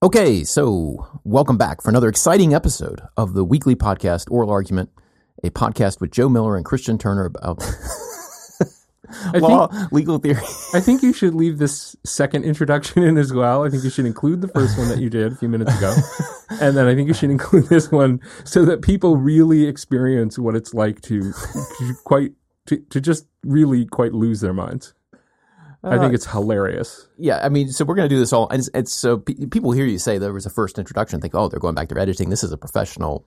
Okay, so welcome back for another exciting episode of the weekly podcast Oral Argument, a podcast with Joe Miller and Christian Turner about law, think- legal theory. I think you should leave this second introduction in as well. I think you should include the first one that you did a few minutes ago. and then I think you should include this one so that people really experience what it's like to, to quite to, to just really quite lose their minds. I think it's hilarious. yeah, I mean, so we're going to do this all. And it's, it's so pe- people hear you say there was a first introduction, think, oh, they're going back to editing. This is a professional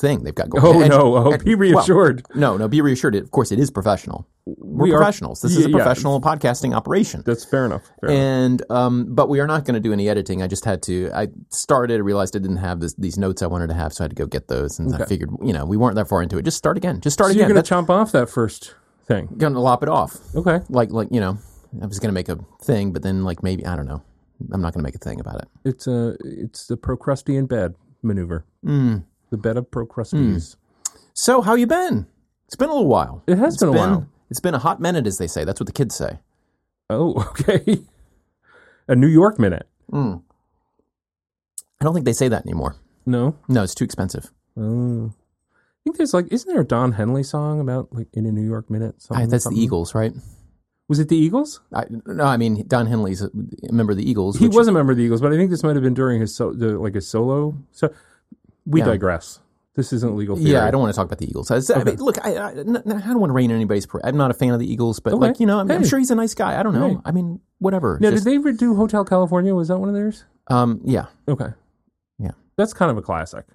thing they've got going. Oh And- no! Oh, and- be well, reassured. no, no, be reassured. Of course, it is professional. We're We are- professionals. This is a yeah, yeah. professional podcasting operation. That's fair enough. Fair. And um, but we are not going to do any editing. I just had to. I started. I realized I didn't have this, these notes I wanted to have, so I had to go get those. And I figured, you know, we weren't that far into it. Just start again. Just start again. You're going to chomp off that first thing. going to lop it off. Okay. Like like you know, I was going to make a thing, but then like maybe I don't know. I'm not going to make a thing about it. It's a it's the Procrustean bed maneuver. Mm. The bed of Procrustes. So how you been? It's been a little while. It has It's been a while. It's been a hot minute, as they say. That's what the kids say. Oh, okay. A New York minute. Mm. I don't think they say that anymore. No. No, it's too expensive. Oh. I think there's like, isn't there a Don Henley song about like in a New York minute? Something, I, that's something? the Eagles, right? Was it the Eagles? I, no, I mean Don Henley's a member of the Eagles. He which- was a member of the Eagles, but I think this might have been during his so, the, like his solo. So we Yeah. digress. This isn't legal theory. Yeah, I don't want to talk about the Eagles. I, I mean, look, I, I, I don't want to rain on anybody's parade. I'm not a fan of the Eagles, but Okay. like you know, I'm, I'm sure he's a nice guy. I don't know. Hey. I mean, whatever. Now, Just- did they ever do Hotel California? Was that one of theirs? um, yeah, Okay. Yeah. That's kind of a classic.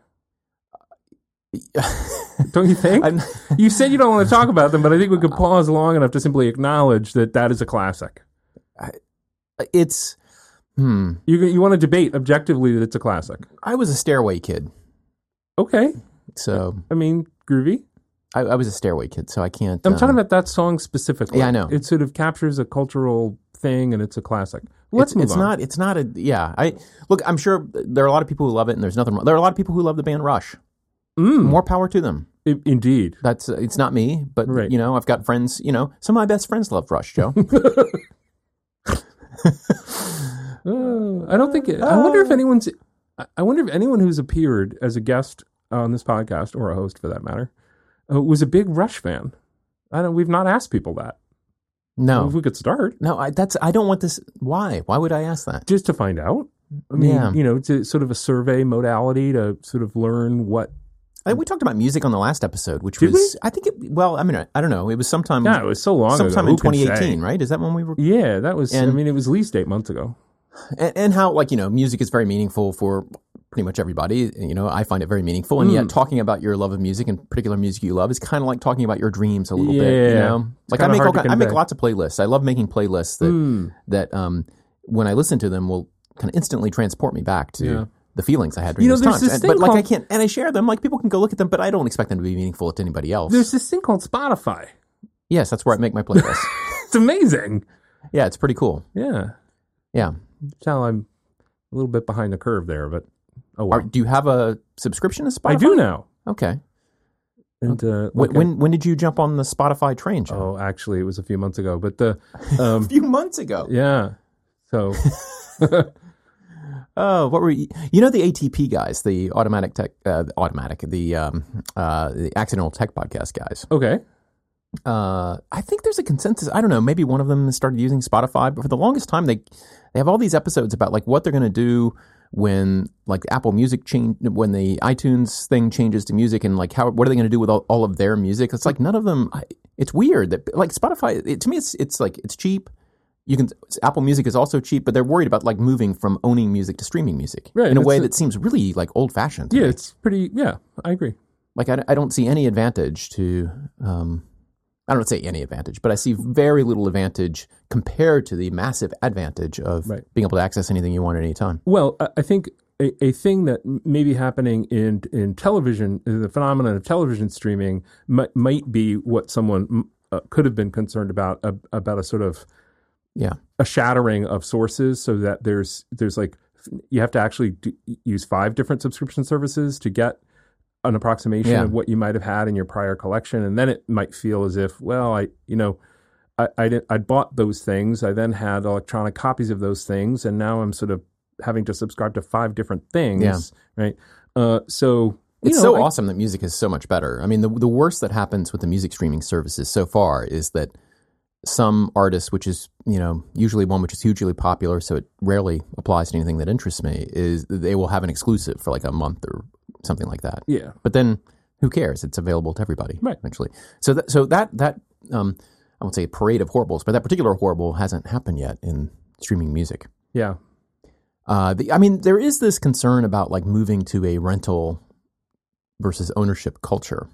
Don't you think? You said you don't want to talk about them, but I think we could pause long enough to simply acknowledge that that is a classic. it's. Hmm. You you want to debate objectively that it's a classic. I was a Stairway kid, Okay. so I mean, groovy. I, I was a Stairway kid, so I can't. I'm um, talking about that song specifically. Yeah, I know. It sort of captures a cultural thing, and it's a classic. Let's it's, move it's on. not. It's not a. Yeah. I look. I'm sure there are a lot of people who love it, and there's nothing wrong. There are a lot of people who love the band Rush. Mm, More power to them. i- indeed. That's. Uh, it's not me, but Right. you know, I've got friends. You know, some of my best friends love Rush, Joe. Uh, I don't think. It, I wonder if anyone's. I- I wonder if anyone who's appeared as a guest on this podcast or a host, for that matter, uh, was a big Rush fan. I don't. We've not asked people that. no. If we could start No, I, that's I don't want this. Why? Why would I ask that? just to find out. I mean, Yeah. you know, it's a, sort of a survey modality to sort of learn what. I think we talked about music on the last episode, which Did was I think it. Well, I mean, I, I don't know. It was sometime. Yeah, it was so long sometime ago. in 2018, right? Is that when we were? Yeah, that was. I mean, it was at least eight months ago. And, and how like you know, music is very meaningful for pretty much everybody. You know, I find it very meaningful, and Mm. yet talking about your love of music and particular music you love is kind of like talking about your dreams a little bit. You Yeah. know, It's like I make all, I make lots of playlists. I love making playlists that Mm. that um when I listen to them will kind of instantly transport me back to. Yeah. The feelings I had during You know, those there's times, this And- thing but like I can't, and I share them. Like people can go look at them, but I don't expect them to be meaningful to anybody else. There's this thing called Spotify. yes, that's where I make my playlists. It's amazing. yeah, it's pretty cool. Yeah. Yeah, Tell I'm a little bit behind the curve there, but oh well. Are, do you have a subscription to Spotify? I do now. Okay. And uh, When, like when when did you jump on the Spotify train, Joe? oh, actually, it was a few months ago. But the a um, few months ago. yeah. So Oh, what were you? You know the ATP guys, the automatic tech, uh, automatic, the um, uh, the accidental tech podcast guys. okay. Uh, I think there's a consensus. I don't know. Maybe one of them started using Spotify, but for the longest time, they they have all these episodes about like what they're going to do when like Apple Music change when the iTunes thing changes to music and like how what are they going to do with all, all of their music? It's like none of them. I, it's weird that like Spotify. It, to me, it's it's like it's cheap. You can Apple Music is also cheap, but they're worried about like moving from owning music to streaming music Right, in a way a- that seems really like old fashioned. Yeah, it's pretty. Yeah, I agree. Like I, I don't see any advantage to. Um, I don't say any advantage, but I see very little advantage compared to the massive advantage of Right. being able to access anything you want at any time. Well, I think a, a thing that may be happening in in television, the phenomenon of television streaming, might, might be what someone uh, could have been concerned about uh, about a sort of Yeah. a shattering of sources, so that there's there's like you have to actually do, use five different subscription services to get an approximation Yeah. of what you might have had in your prior collection, and then it might feel as if, well, I you know. I, I did, I'd bought those things. I then had electronic copies of those things, and now I'm sort of having to subscribe to five different things, Yeah. right? Uh, so It's know, so I- awesome that music is so much better. I mean, the the worst that happens with the music streaming services so far is that some artist, which is you know usually one which is hugely popular, so it rarely applies to anything that interests me, is they will have an exclusive for like a month or something like that. Yeah, But then who cares? It's available to everybody Right. eventually. So that so that that um, I won't say a parade of horribles, but that particular horrible hasn't happened yet in streaming music. yeah, Uh, the, I mean, there is this concern about like moving to a rental versus ownership culture,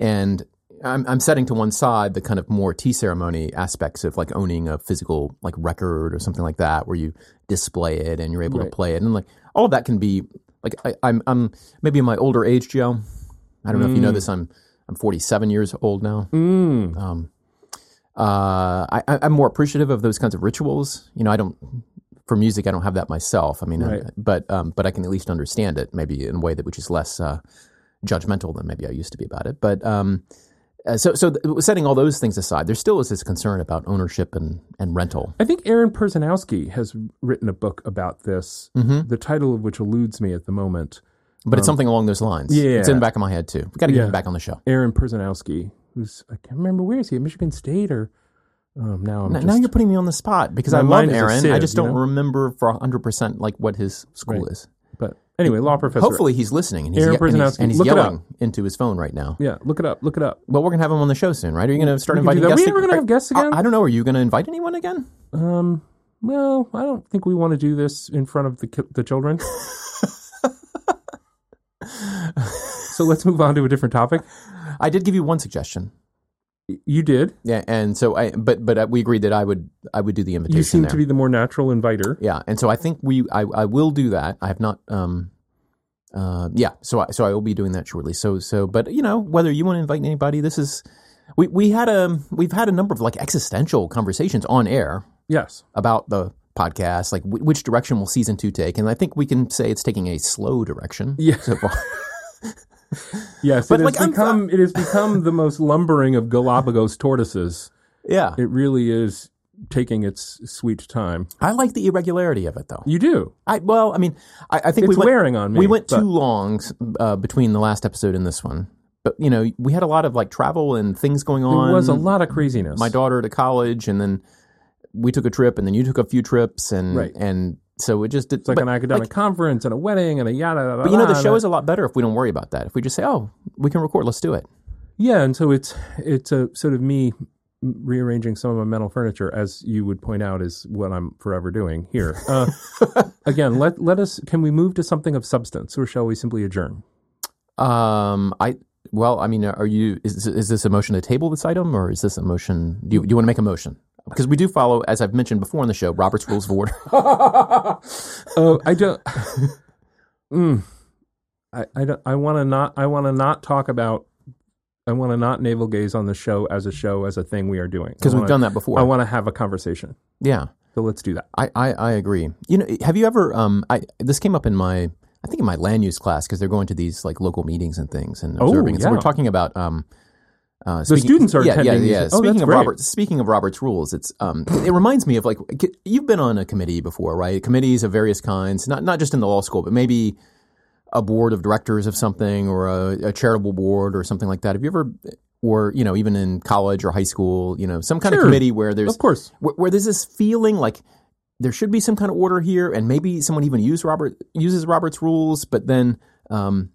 and I'm, I'm setting to one side the kind of more tea ceremony aspects of like owning a physical like record or something like that, where you display it and you're able Right. to play it, and like all of that can be like I, I'm I'm maybe in my older age, Joe. I don't know if you know this. I'm I'm 47 years old now. mm, Um, uh, I, I- I'm more appreciative of those kinds of rituals. You know, I don't for music. I don't have that myself. I mean, Right. uh, but um, but I can at least understand it maybe in a way that which is less uh, judgmental than maybe I used to be about it. But um, uh, so so th- setting all those things aside, there still is this concern about ownership and and rental. I think Aaron Perzanowski has written a book about this. Mm-hmm. The title of which eludes me at the moment. But it's something along those lines. yeah. it's in the back of my head too. We got to get Yeah. him back on the show. Aaron Perzanowski, who's I can't remember where is he at Michigan State or um, now I'm Now, just, now you're putting me on the spot because I love mind is a Aaron. I just don't know? remember for 100 percent like what his school Right. is. Anyway, law professor. Hopefully he's listening and he's, Aaron ye- and he's, Perzanowski. and he's Look it yelling into his phone right now. yeah, look it up. Look it up. Well, we're gonna have him on the show soon, right? Are you gonna start We can do inviting that. guests? We ever gonna have guests I- again? I, don't know. Are you gonna invite anyone again? Um, well, I don't think we want to do this in front of the ki- the children. so let's move on to a different topic. I did give you one suggestion. You did. Yeah, and so I, but but uh, we agreed that I would I would do the invitation. You seem there. to be the more natural inviter. Yeah, and so I think we I, I will do that. I have not um uh yeah, so I, so I will be doing that shortly. So so but you know, whether you want to invite anybody, this is we we had a we've had a number of like existential conversations on air Yes. about the podcast, like w- which direction will season 2 take, and I think we can say it's taking a slow direction Yeah. so far. Yes. But, it has like, I'm- become it has become the most lumbering of Galapagos tortoises. yeah. It really is taking its sweet time. I like the irregularity of it though. You do. I well, I mean, I, I think It's we went, wearing on me. we went but- too long uh, between the last episode and this one. But you know, we had a lot of like travel and things going on. There was a lot of craziness. My daughter to college, and then we took a trip, and then you took a few trips, and Right. and so it just did. It's like but, an academic like, conference and a wedding and a yada yada. but you know, the show is a lot better if we don't worry about that. If we just say, "Oh, we can record, let's do it." Yeah, and so it's it's a sort of me rearranging some of my mental furniture, as you would point out, is what I'm forever doing here. Uh, again, let let us. Can we move to something of substance, or shall we simply adjourn? Um, I well, I mean, are you? Is is this a motion to table this item, or is this a motion? Do you, do you want to make a motion? Because we do follow, as I've mentioned before on the show, Robert's Rules of Order. Oh, I don't. mm, I I don't. I want to not. I want to not talk about. I want to not navel gaze on the show as a show as a thing we are doing Because we've done that before. I want to have a conversation. yeah. So let's do that. I, I, I agree. You know, have you ever? Um, I this came up in my, I think in my land use class because they're going to these like local meetings and things and Oh, observing. And So yeah. we're talking about um, uh, The students are yeah, attending Yeah, these- yeah. oh, speaking of great. Robert's, speaking of Robert's rules, it's um, it reminds me of like you've been on a committee before, right? Committees of various kinds, not not just in the law school, but maybe a board of directors of something or a, a charitable board or something like that. Have you ever? Or you know, even in college or high school, you know, some kind Sure. of committee where there's Of course. where, where there's this feeling like there should be some kind of order here, and maybe someone even use Robert uses Robert's rules, but then um,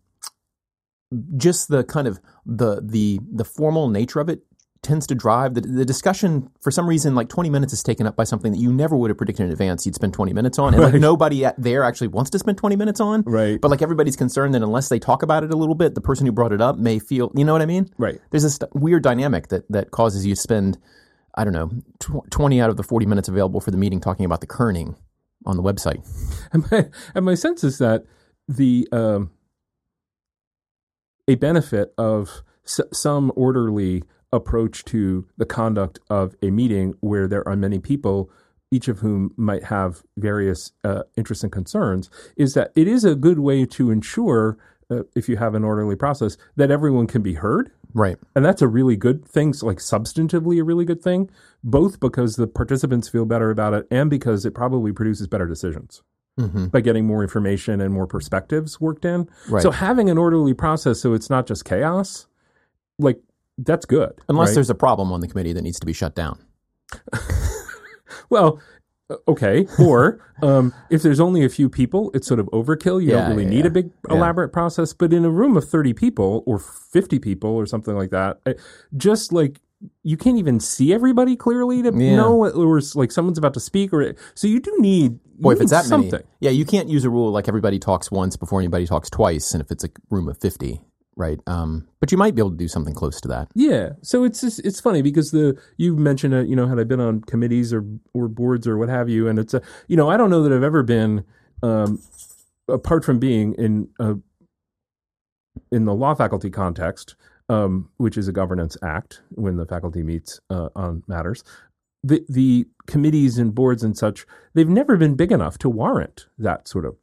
just the kind of the the the formal nature of it tends to drive the, the discussion for some reason like 20 minutes is taken up by something that you never would have predicted in advance you'd spend 20 minutes on and like nobody at there actually wants to spend 20 minutes on Right. but like everybody's concerned that unless they talk about it a little bit the person who brought it up may feel you know what i mean Right. there's this weird dynamic that that causes you to spend I don't know tw- 20 out of the 40 minutes available for the meeting talking about the kerning on the website. And my, and my sense is that the um, a benefit of s- some orderly approach to the conduct of a meeting where there are many people, each of whom might have various uh, interests and concerns, is that it is a good way to ensure, uh, if you have an orderly process, that everyone can be heard. Right. And that's a really good thing, so, like substantively a really good thing, both because the participants feel better about it and because it probably produces better decisions. By getting more information and more perspectives worked in. Right. So having an orderly process so it's not just chaos, like that's good. Unless right? there's a problem on the committee that needs to be shut down. Well, uh, okay. Or um, if there's only a few people, it's sort of overkill. You Yeah, don't really yeah, need yeah. a big elaborate process. But in a room of 30 people or 50 people or something like that, just like you can't even see everybody clearly to Yeah. know what, or like someone's about to speak or so you do need Boy, if it's that something. many, yeah, you can't use a rule like everybody talks once before anybody talks twice, and if it's a room of fifty, right? Um, but you might be able to do something close to that. Yeah, so it's just, it's funny because the you mentioned uh, you know had I been on committees or or boards or what have you, and it's a you know I don't know that I've ever been um, apart from being in a, in the law faculty context, um, which is a governance act when the faculty meets uh, on matters. The the committees and boards and such they've never been big enough to warrant that sort of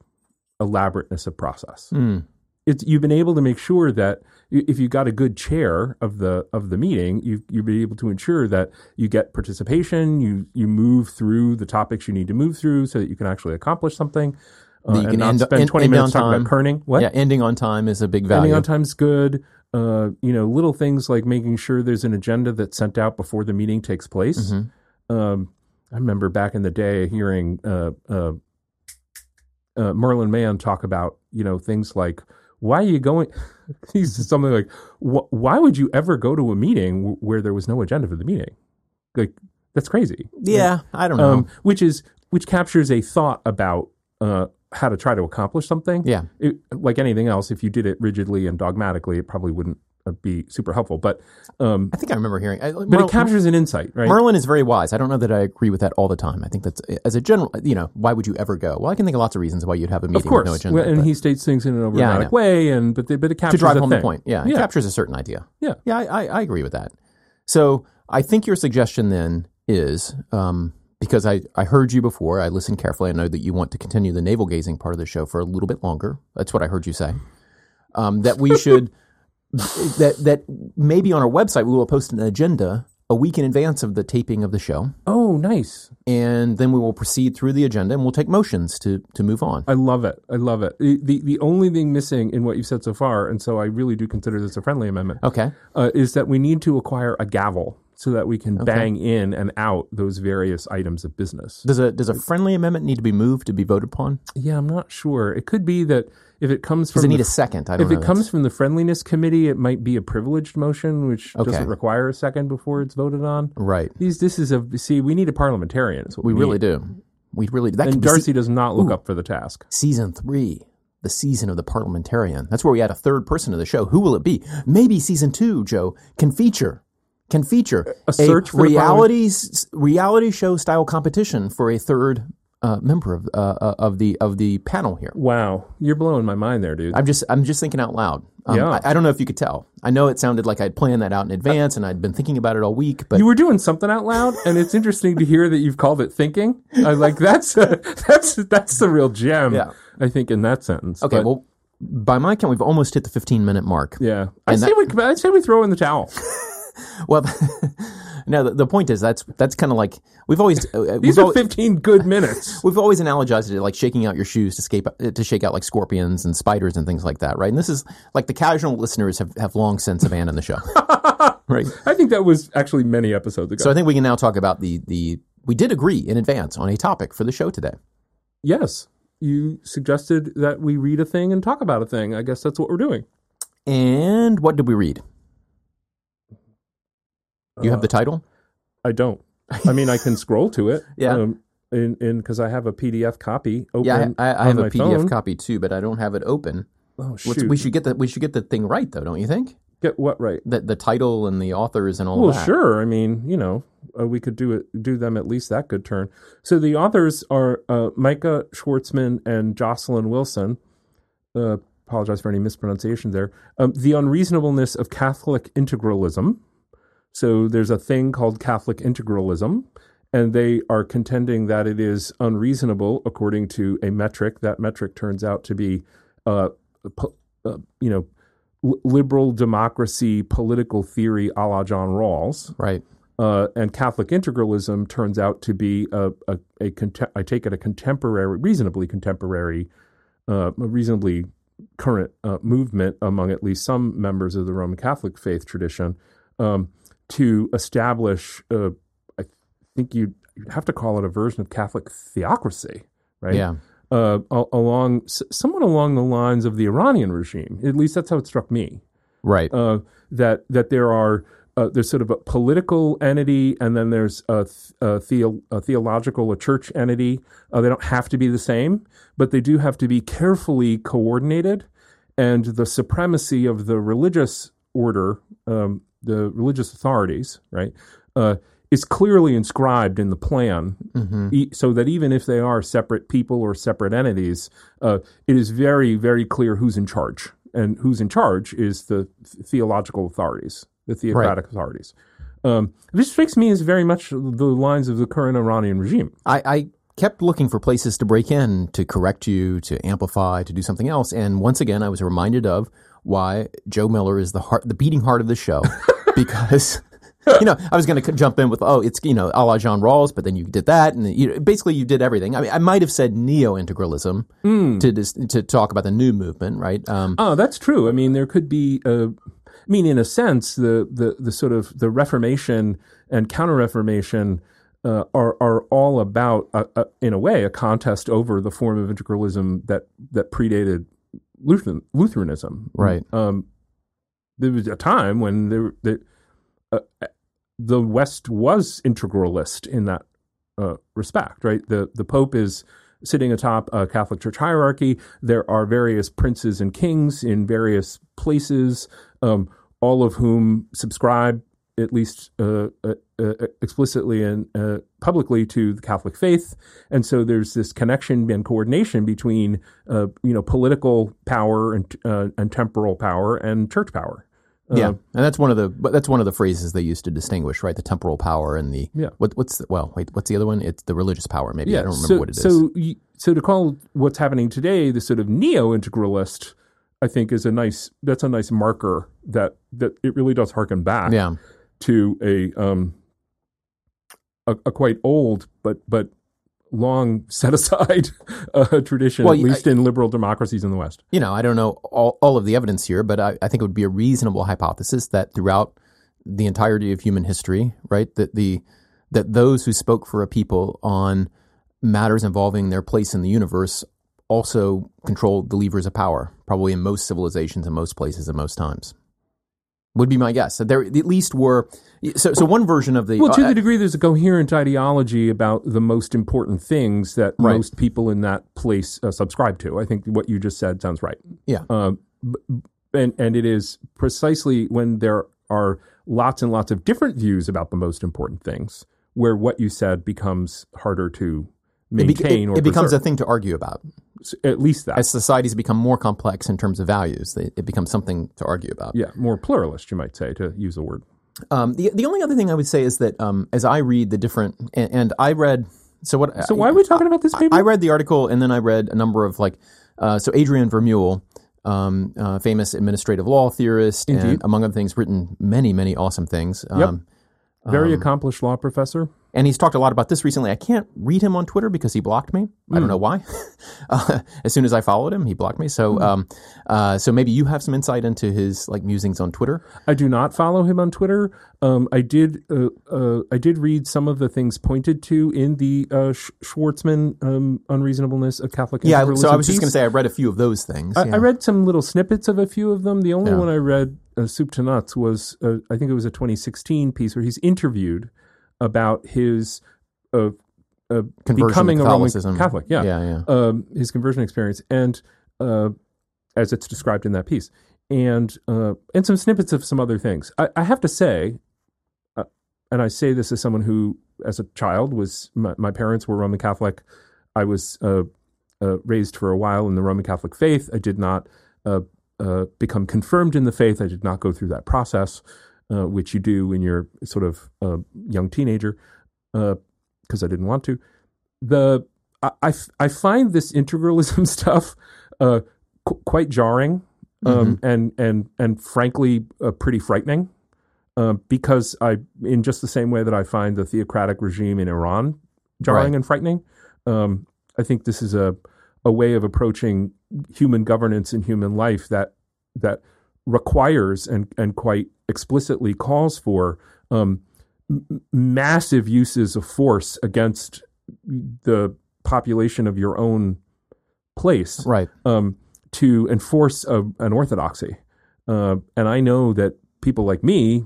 elaborateness of process Mm. it's you've been able to make sure that if you've got a good chair of the of the meeting, you you've been able to ensure that you get participation, you you move through the topics you need to move through, so that you can actually accomplish something, uh, you and can not end- spend end- twenty end minutes on talking about time. kerning. What? Yeah, ending on time is a big value. Ending on time's good. Uh, you know, little things like making sure there's an agenda that's sent out before the meeting takes place. Mm-hmm. Um, I remember back in the day hearing uh, uh, uh, Merlin Mann talk about you know things like why are you going? He said something like, "Why would you ever go to a meeting where there was no agenda for the meeting? Like that's crazy." Yeah, I don't know. Um, which is which captures a thought about uh, how to try to accomplish something. yeah, It, like anything else, if you did it rigidly and dogmatically, it probably wouldn't uh, be super helpful. But um, I think I remember hearing. I, but it captures an insight, right? Merlin is very wise. I don't know that I agree with that all the time. I think that's as a general, you know, why would you ever go? Well, I can think of lots of reasons why you'd have a meeting of course, with no agenda. And but he states things in an Yeah, overdramatic know. way, and but they, but it to drive home thing. the point. Yeah, it captures a certain idea. Yeah. yeah, I, I, I agree with that. So I think your suggestion then is um, because I, I heard you before, I listened carefully. I know that you want to continue the navel gazing part of the show for a little bit longer. That's what I heard you say. Um, that we should that that maybe on our website we will post an agenda a week in advance of the taping of the show, Oh, nice! and then we will proceed through the agenda and we'll take motions to to move on. I love it. I love it. The, the the only thing missing in what you've said so far, and so I really do consider this a friendly amendment, Okay. uh, is that we need to acquire a gavel so that we can bang in and out those various items of business. Does a does a friendly amendment need to be moved to be voted upon? Yeah, I'm not sure. It could be that if it comes from Does it need the a second? I don't If know. it comes from the friendliness committee, it might be a privileged motion, which Okay. doesn't require a second before it's voted on. right. These, this is a see. We need a parliamentarian. Is what We we, really do. We really do. That And Darcy se- does not look up for the task. season three, the season of the parliamentarian. That's where we add a third person to the show. Who will it be? Maybe season two, Joe, can feature can feature A search for reality reality show style competition for a third uh, member of uh, uh, of the of the panel here. Wow, you're blowing my mind there, dude. I'm just I'm just thinking out loud. Um, Yeah. I, I don't know if you could tell. I know it sounded like I'd planned that out in advance and I'd been thinking about it all week, but you were doing something out loud, and it's interesting to hear that you've called it thinking. I like that's that's that's the real gem. Yeah. I think in that sentence. okay. But, well, by my count, we've almost hit the 15 minute mark. yeah, I say we I say we throw in the towel. Well, no. The, the point is that's that's kind of like we've always uh, These we've, are 15 good minutes. we've always analogized it like shaking out your shoes to escape uh, to shake out like scorpions and spiders and things like that, right? And this is like the casual listeners have, have long since abandoned the show, right? I think that was actually many episodes ago. So I think we can now talk about the the we did agree in advance on a topic for the show today. yes, you suggested that we read a thing and talk about a thing. I guess that's what we're doing. And what did we read? You have the title? I don't. I mean, I can scroll to it. Yeah. Um, in in because I have a PDF copy open. Yeah, I, I have a PDF phone. copy too, but I don't have it open. Oh Let's- shoot! we should get the we should get the thing right though, don't you think? get what right? The the title and the authors and all Well, that. sure. I mean, you know, uh, we could do it, do them at least that good turn. So the authors are uh, Micah Schwartzman and Jocelyn Wilson. Uh, apologize for any mispronunciation there. Um, the unreasonableness of Catholic integralism. So there's a thing called Catholic integralism, and they are contending that it is unreasonable according to a metric. That metric turns out to be, uh, uh, you know, liberal democracy political theory a la John Rawls. Right. Uh, and Catholic integralism turns out to be a, a, a contem- I take it a contemporary, reasonably contemporary, uh, a reasonably current uh, movement among at least some members of the Roman Catholic faith tradition um, to establish. Uh, I think you'd, you'd have to call it a version of Catholic theocracy, right? Yeah. Uh, a- along s- somewhat along the lines of the Iranian regime. At least that's how it struck me Right. uh, that that there are uh, there's sort of a political entity and then there's a, th- a, theo- a theological a church entity. Uh, they don't have to be the same, but they do have to be carefully coordinated. And the supremacy of the religious order, um, the religious authorities, right, uh, is clearly inscribed in the plan, e- so that even if they are separate people or separate entities, uh, it is very, very clear who's in charge. And who's in charge is the th- theological authorities, the theocratic authorities. Um, this strikes me as very much the lines of the current Iranian regime. I, I kept looking for places to break in, to correct you, to amplify, to do something else. And once again, I was reminded of why Joe Miller is the heart, the beating heart of the show, because. You know, I was going to jump in with, oh, it's, you know, a la John Rawls, but then you did that. And you, basically you did everything. I mean, I might have said neo integralism to, dis, to talk about the new movement, right? Um, Oh, that's true. I mean, there could be. Uh, I mean, in a sense, the the the sort of the Reformation and Counter Reformation uh, are are all about, uh, uh, in a way, a contest over the form of integralism that that predated Lutheran, Lutheranism. Right. Um, there was a time when there the uh, the West was integralist in that uh, respect, right? The the Pope is sitting atop a Catholic Church hierarchy. There are various princes and kings in various places, um, all of whom subscribe at least uh, uh, uh, explicitly and uh, publicly to the Catholic faith, and so there's this connection and coordination between uh, you know political power and uh, and temporal power and church power. Yeah, and that's one of the but that's one of the phrases they used to distinguish, right? The temporal power and the Yeah. What, what's the, well, wait, what's the other one? It's the religious power. Maybe I don't remember so, what it is. So, so to call what's happening today the sort of neo-integralist, I think is a nice. That's a nice marker that that it really does harken back yeah, to a um a, a quite old but but long set aside uh, tradition, Well, at least in liberal democracies in the West. you know, I don't know all, all of the evidence here, but I, I think it would be a reasonable hypothesis that throughout the entirety of human history, right, that the that those who spoke for a people on matters involving their place in the universe also controlled the levers of power, probably in most civilizations, in most places, in most times. Would be my guess. That there at least were so. So one version of the Well, to uh, the degree there's a coherent ideology about the most important things that Right. most people in that place uh, subscribe to. I think what you just said sounds right. yeah, Uh, and and it is precisely when there are lots and lots of different views about the most important things where what you said becomes harder to maintain it- or it becomes a thing to argue about. at least that. As societies become more complex in terms of values, they, it becomes something to argue about. yeah more pluralist you might say to use a word. Um, the the only other thing I would say is that um, as I read the different and, and I read so what so why are we talking about this paper? I read the article and then I read a number of like uh, so Adrian Vermeule, um, uh, famous administrative law theorist, and among other things, written many many awesome things. Um, very accomplished law professor and he's talked a lot about this recently. I can't read him on Twitter because he blocked me. I don't know why. uh, as soon as I followed him, he blocked me. So, um, uh, so maybe you have some insight into his like musings on Twitter. I do not follow him on Twitter. Um, I did. Uh, uh, I did read some of the things pointed to in the uh, Sch- Schwartzman um, unreasonableness of Catholic. Yeah, so I was just going to say I read a few of those things. I, yeah. I read some little snippets of a few of them. The only Yeah. one I read, uh, soup to nuts, was uh, I think it was a 2016 piece where he's interviewed about his uh, uh, Conversion to becoming a Roman Catholic. Yeah, yeah, yeah. um, his conversion experience, and uh, as it's described in that piece, and uh, and some snippets of some other things. I, I have to say, uh, and I say this as someone who, as a child, was my, my parents were Roman Catholic. I was uh, uh, raised for a while in the Roman Catholic faith. I did not uh, uh, become confirmed in the faith. I did not go through that process, uh, which you do when you're sort of a young teenager, because I didn't want to. The I, I f- I find this integralism stuff uh, qu- quite jarring um, and and and frankly uh, pretty frightening. uh, because I, in just the same way that I find the theocratic regime in Iran jarring Right. and frightening, um, I think this is a a way of approaching human governance and human life that that requires and and quite explicitly calls for um, m- massive uses of force against the population of your own place Right. um, to enforce a, an orthodoxy. Uh, and I know that people like me,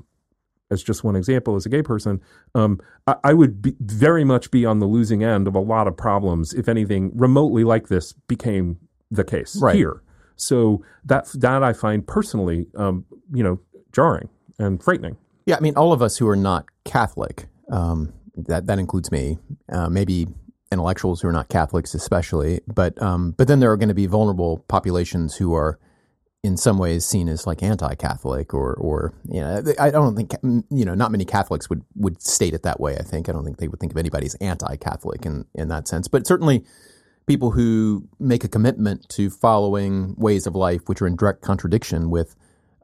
as just one example, as a gay person, um, I, I would be, very much be on the losing end of a lot of problems if anything remotely like this became the case Right. here. So that that I find personally, um, you know, jarring and frightening. Yeah, I mean, all of us who are not Catholic, um, that that includes me, uh, maybe intellectuals who are not Catholics, especially. But um, but then there are going to be vulnerable populations who are, in some ways, seen as like anti-Catholic, or or you know, I don't think you know, not many Catholics would would state it that way. I think I don't think they would think of anybody as anti-Catholic in in that sense. But certainly. People who make a commitment to following ways of life which are in direct contradiction with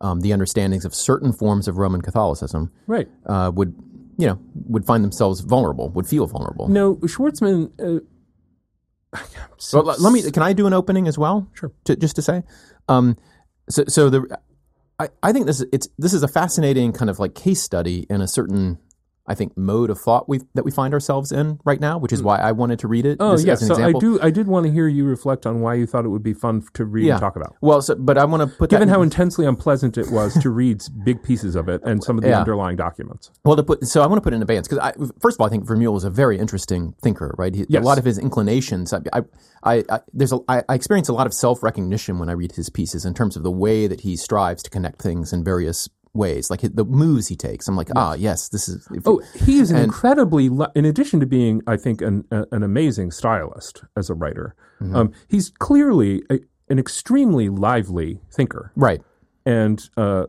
um, the understandings of certain forms of Roman Catholicism Right. uh, would, you know, would find themselves vulnerable, would feel vulnerable. No, Schwartzman. Uh, So l- let me. Can I do an opening as well? Sure. To, just to say, um, so so the, I, I think this it's this is a fascinating kind of like case study in a certain. I think mode of thought we that we find ourselves in right now, which is hmm. why I wanted to read it. Oh as, yes, as so I do. I did want to hear you reflect on why you thought it would be fun to read Yeah. and talk about. Well, so, but I want to put Given that in- how intensely unpleasant it was to read big pieces of it and some of the Yeah. underlying documents. Well, to put so I want to put it in advance because first of all, I think Vermeule is a very interesting thinker, right? He, Yes. A lot of his inclinations, I, I, I, I there's a, I, I experience a lot of self recognition when I read his pieces in terms of the way that he strives to connect things in various ways, like the moves he takes. I'm like, ah, yes, this is. Oh, he is an And- incredibly, in addition to being, I think, an, an amazing stylist as a writer, Mm-hmm. um, he's clearly a, an extremely lively thinker. right, And uh,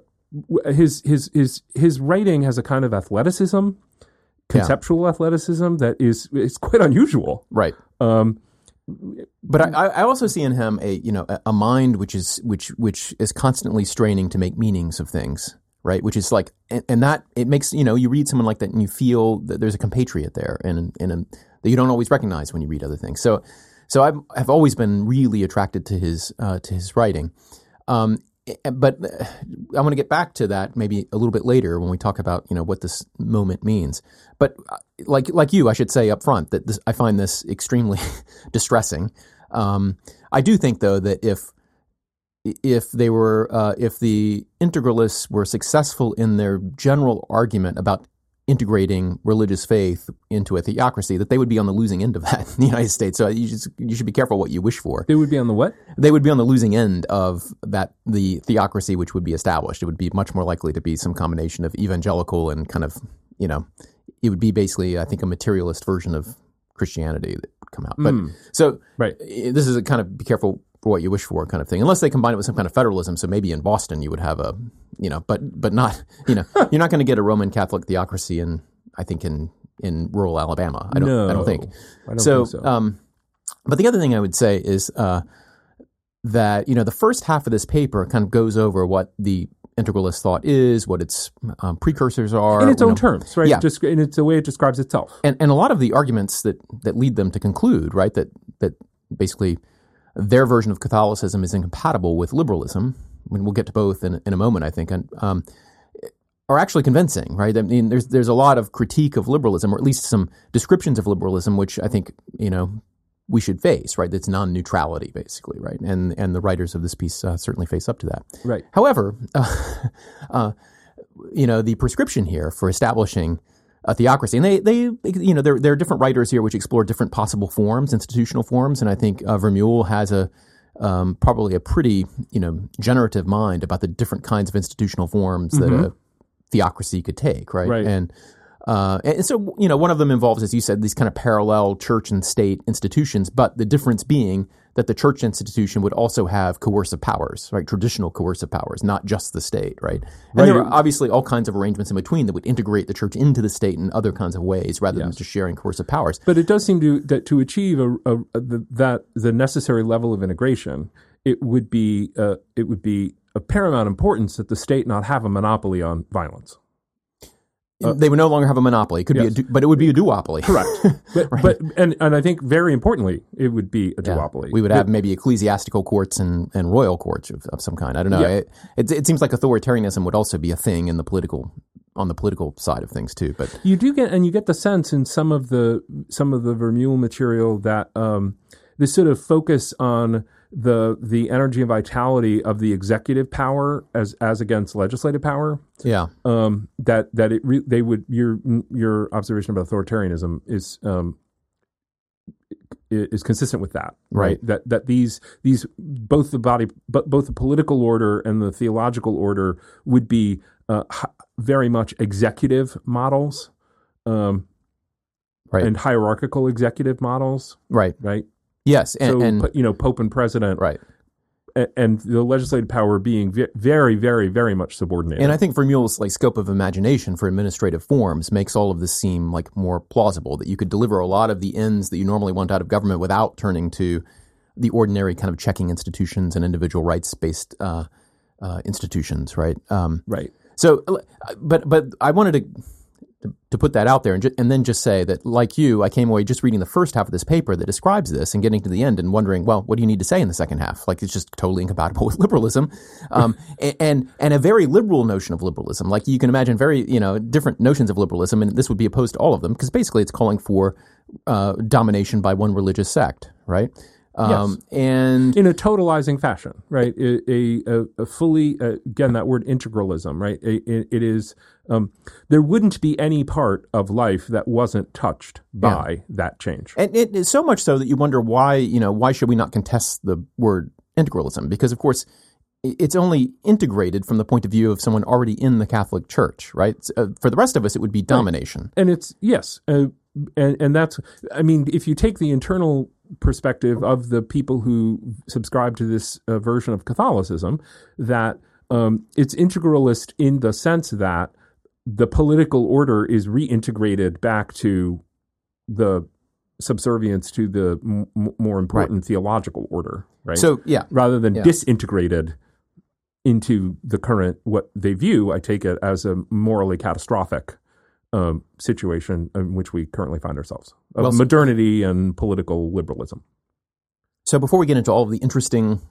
his, his, his, his writing has a kind of athleticism, conceptual athleticism that is, is quite unusual. right. Um, But I, I also see in him a you know a mind which is which which is constantly straining to make meanings of things, right? Which is like and, and that it makes you know you read someone like that and you feel that there's a compatriot there and and that you don't always recognize when you read other things. So so I've I've always been really attracted to his uh, to his writing. Um, eh, but uh, I want to get back to that maybe a little bit later when we talk about you know what this moment means. But uh, like like you, I should say up front that this, I find this extremely distressing. Um, I do think though that if if they were uh, if the integralists were successful in their general argument about integrating religious faith into a theocracy, that they would be on the losing end of that in the United States. So you just you should be careful what you wish for they would be on the what? they would be on the losing end of that the theocracy which would be established. It would be much more likely to be some combination of evangelical and kind of you know it would be basically I think a materialist version of Christianity that would come out. But so Right. this is a kind of be careful for what you wish for kind of thing. Unless they combine it with some kind of federalism. So maybe in Boston you would have a you know, but but not you know you're not going to get a Roman Catholic theocracy in I think in in rural Alabama. I don't I don't think. I don't so, think so. Um, but the other thing I would say is uh, that you know the first half of this paper kind of goes over what the integralist thought is, what its um, precursors are, in its own know, terms, right? Yeah. Just in its the way it describes itself. and and a lot of the arguments that that lead them to conclude, right, that that basically their version of Catholicism is incompatible with liberalism. I mean, we'll get to both in, in a moment, I think, and um, are actually convincing, right? I mean, there's there's a lot of critique of liberalism, or at least some descriptions of liberalism, which I think you know we should face, right? That's non-neutrality, basically, right? And and the writers of this piece uh, certainly face up to that. Right. However, uh, uh, you know, the prescription here for establishing a theocracy, and they, they, you know, there, there are different writers here which explore different possible forms, institutional forms, and I think uh, Vermeule has a um, probably a pretty, you know, generative mind about the different kinds of institutional forms that a theocracy could take, right? Right. And uh, and so, you know, one of them involves, as you said, these kind of parallel church and state institutions, but the difference being that the church institution would also have coercive powers, right? Traditional coercive powers, not just the state, right? And there are obviously all kinds of arrangements in between that would integrate the church into the state in other kinds of ways rather than just sharing coercive powers. But it does seem to that to achieve a, a, a the, that the necessary level of integration, it would be uh, it would be of paramount importance that the state not have a monopoly on violence. They would no longer have a monopoly. It could Yes. be, a du- but it would be a duopoly. correct. but, but and and I think very importantly, it would be a Yeah. duopoly. We would have maybe ecclesiastical courts and, and royal courts of, of some kind. I don't know. Yeah. It, it, it seems like authoritarianism would also be a thing in the political on the political side of things too. But You do get, and you get the sense in some of the some of the Vermeule material that um, this sort of focus on the the energy and vitality of the executive power as as against legislative power. yeah, Um, that that it re- they would your your observation about authoritarianism is um, is consistent with that, Right. That that these these both the body, but both the political order and the theological order would be uh, very much executive models, um, Right. and hierarchical executive models, right. right? Yes, and, so and you know, Pope and President, right. and the legislative power being very, very, very much subordinated. And I think Vermeule's like scope of imagination for administrative forms makes all of this seem like more plausible. That you could deliver a lot of the ends that you normally want out of government without turning to the ordinary kind of checking institutions and individual rights based uh, uh, institutions, right? Um, right. So, uh, but but I wanted to to put that out there and, ju- and then just say that, like you, I came away just reading the first half of this paper that describes this and getting to the end and wondering, well, what do you need to say in the second half? Like it's just totally incompatible with liberalism, um, and and a very liberal notion of liberalism. Like you can imagine very you know different notions of liberalism, and this would be opposed to all of them because basically it's calling for uh, domination by one religious sect, right? Um, And in a totalizing fashion, right? A, a, a fully uh, again that word integralism, right? It, it is um, there wouldn't be any part of life that wasn't touched by that change. And it is so much so that you wonder why, you know, why should we not contest the word integralism? Because of course, it's only integrated from the point of view of someone already in the Catholic Church, right? Uh, for the rest of us, it would be domination. and it's yes, uh, and and that's I mean, if you take the internal perspective of the people who subscribe to this uh, version of Catholicism, that um, it's integralist in the sense that the political order is reintegrated back to the subservience to the m- more important theological order, right? So yeah, rather than Yeah. disintegrated into the current what they view, I take it as a morally catastrophic um, situation in which we currently find ourselves of Well, modernity and political liberalism. So before we get into all of the interesting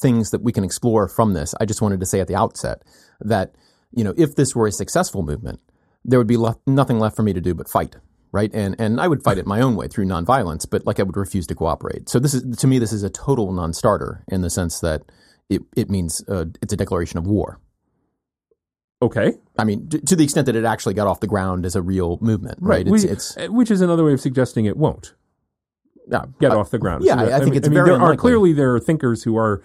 things that we can explore from this, I just wanted to say at the outset that you know if this were a successful movement, there would be left, nothing left for me to do but fight, right? And and I would fight it my own way through nonviolence, but like I would refuse to cooperate. So this is to me this is a total non-starter in the sense that it it means uh, it's a declaration of war. Okay, I mean, to, to the extent that it actually got off the ground as a real movement, right? It's, which, it's which is another way of suggesting it won't yeah, get uh, off the ground. yeah, that- I think mean, it's I mean, very there are clearly there are thinkers who are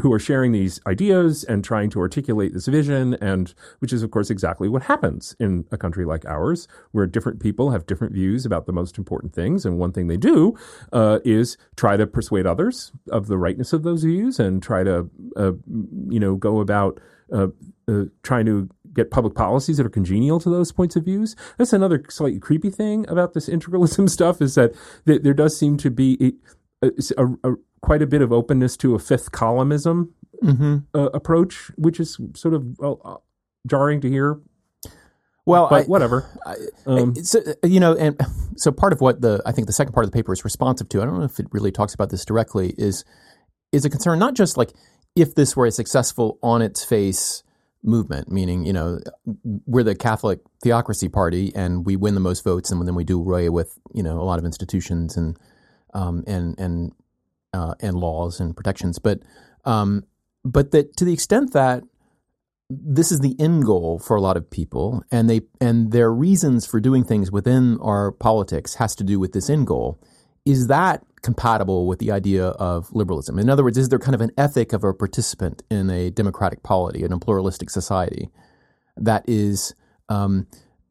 who are sharing these ideas and trying to articulate this vision, and which is of course exactly what happens in a country like ours, where different people have different views about the most important things, and one thing they do uh, is try to persuade others of the rightness of those views, and try to uh, you know go about uh, trying to get public policies that are congenial to those points of views. That's another slightly creepy thing about this integralism stuff is that th- there does seem to be a, a, a, quite a bit of openness to a fifth columnism mhm. uh, approach, which is sort of well, uh, jarring to hear. well, But I, whatever. Um, It's, uh, you know, and so part of what the I think the second part of the paper is responsive to. I don't know if it really talks about this directly. Is is a concern not just like if this were a successful on its face movement, meaning you know we're the Catholic theocracy party and we win the most votes, and then we do away with you know a lot of institutions and um, and and uh, and laws and protections, but um, but that to the extent that this is the end goal for a lot of people, and they and their reasons for doing things within our politics has to do with this end goal. Is that compatible with the idea of liberalism? In other words, is there kind of an ethic of a participant in a democratic polity, in a pluralistic society, that is um,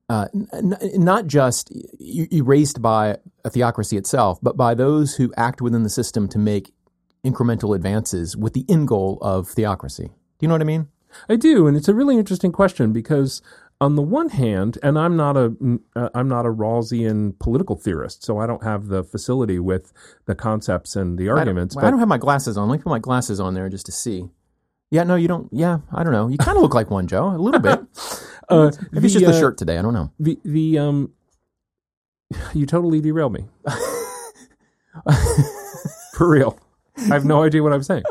uh, n- not just erased by a theocracy itself, but by those who act within the system to make incremental advances with the end goal of theocracy? Do you know what I mean? I do, and it's a really interesting question because on the one hand, and I'm not a uh, I'm not a Rawlsian political theorist, so I don't have the facility with the concepts and the arguments. I don't, I don't have my glasses on. Let me put my glasses on there just to see. Yeah, no, you don't. Yeah, I don't know. You kind of look like one, Joe, a little bit. Uh, Maybe it's just the uh, shirt today. I don't know. The the um, you totally derailed me. For real, I have no idea what I'm saying.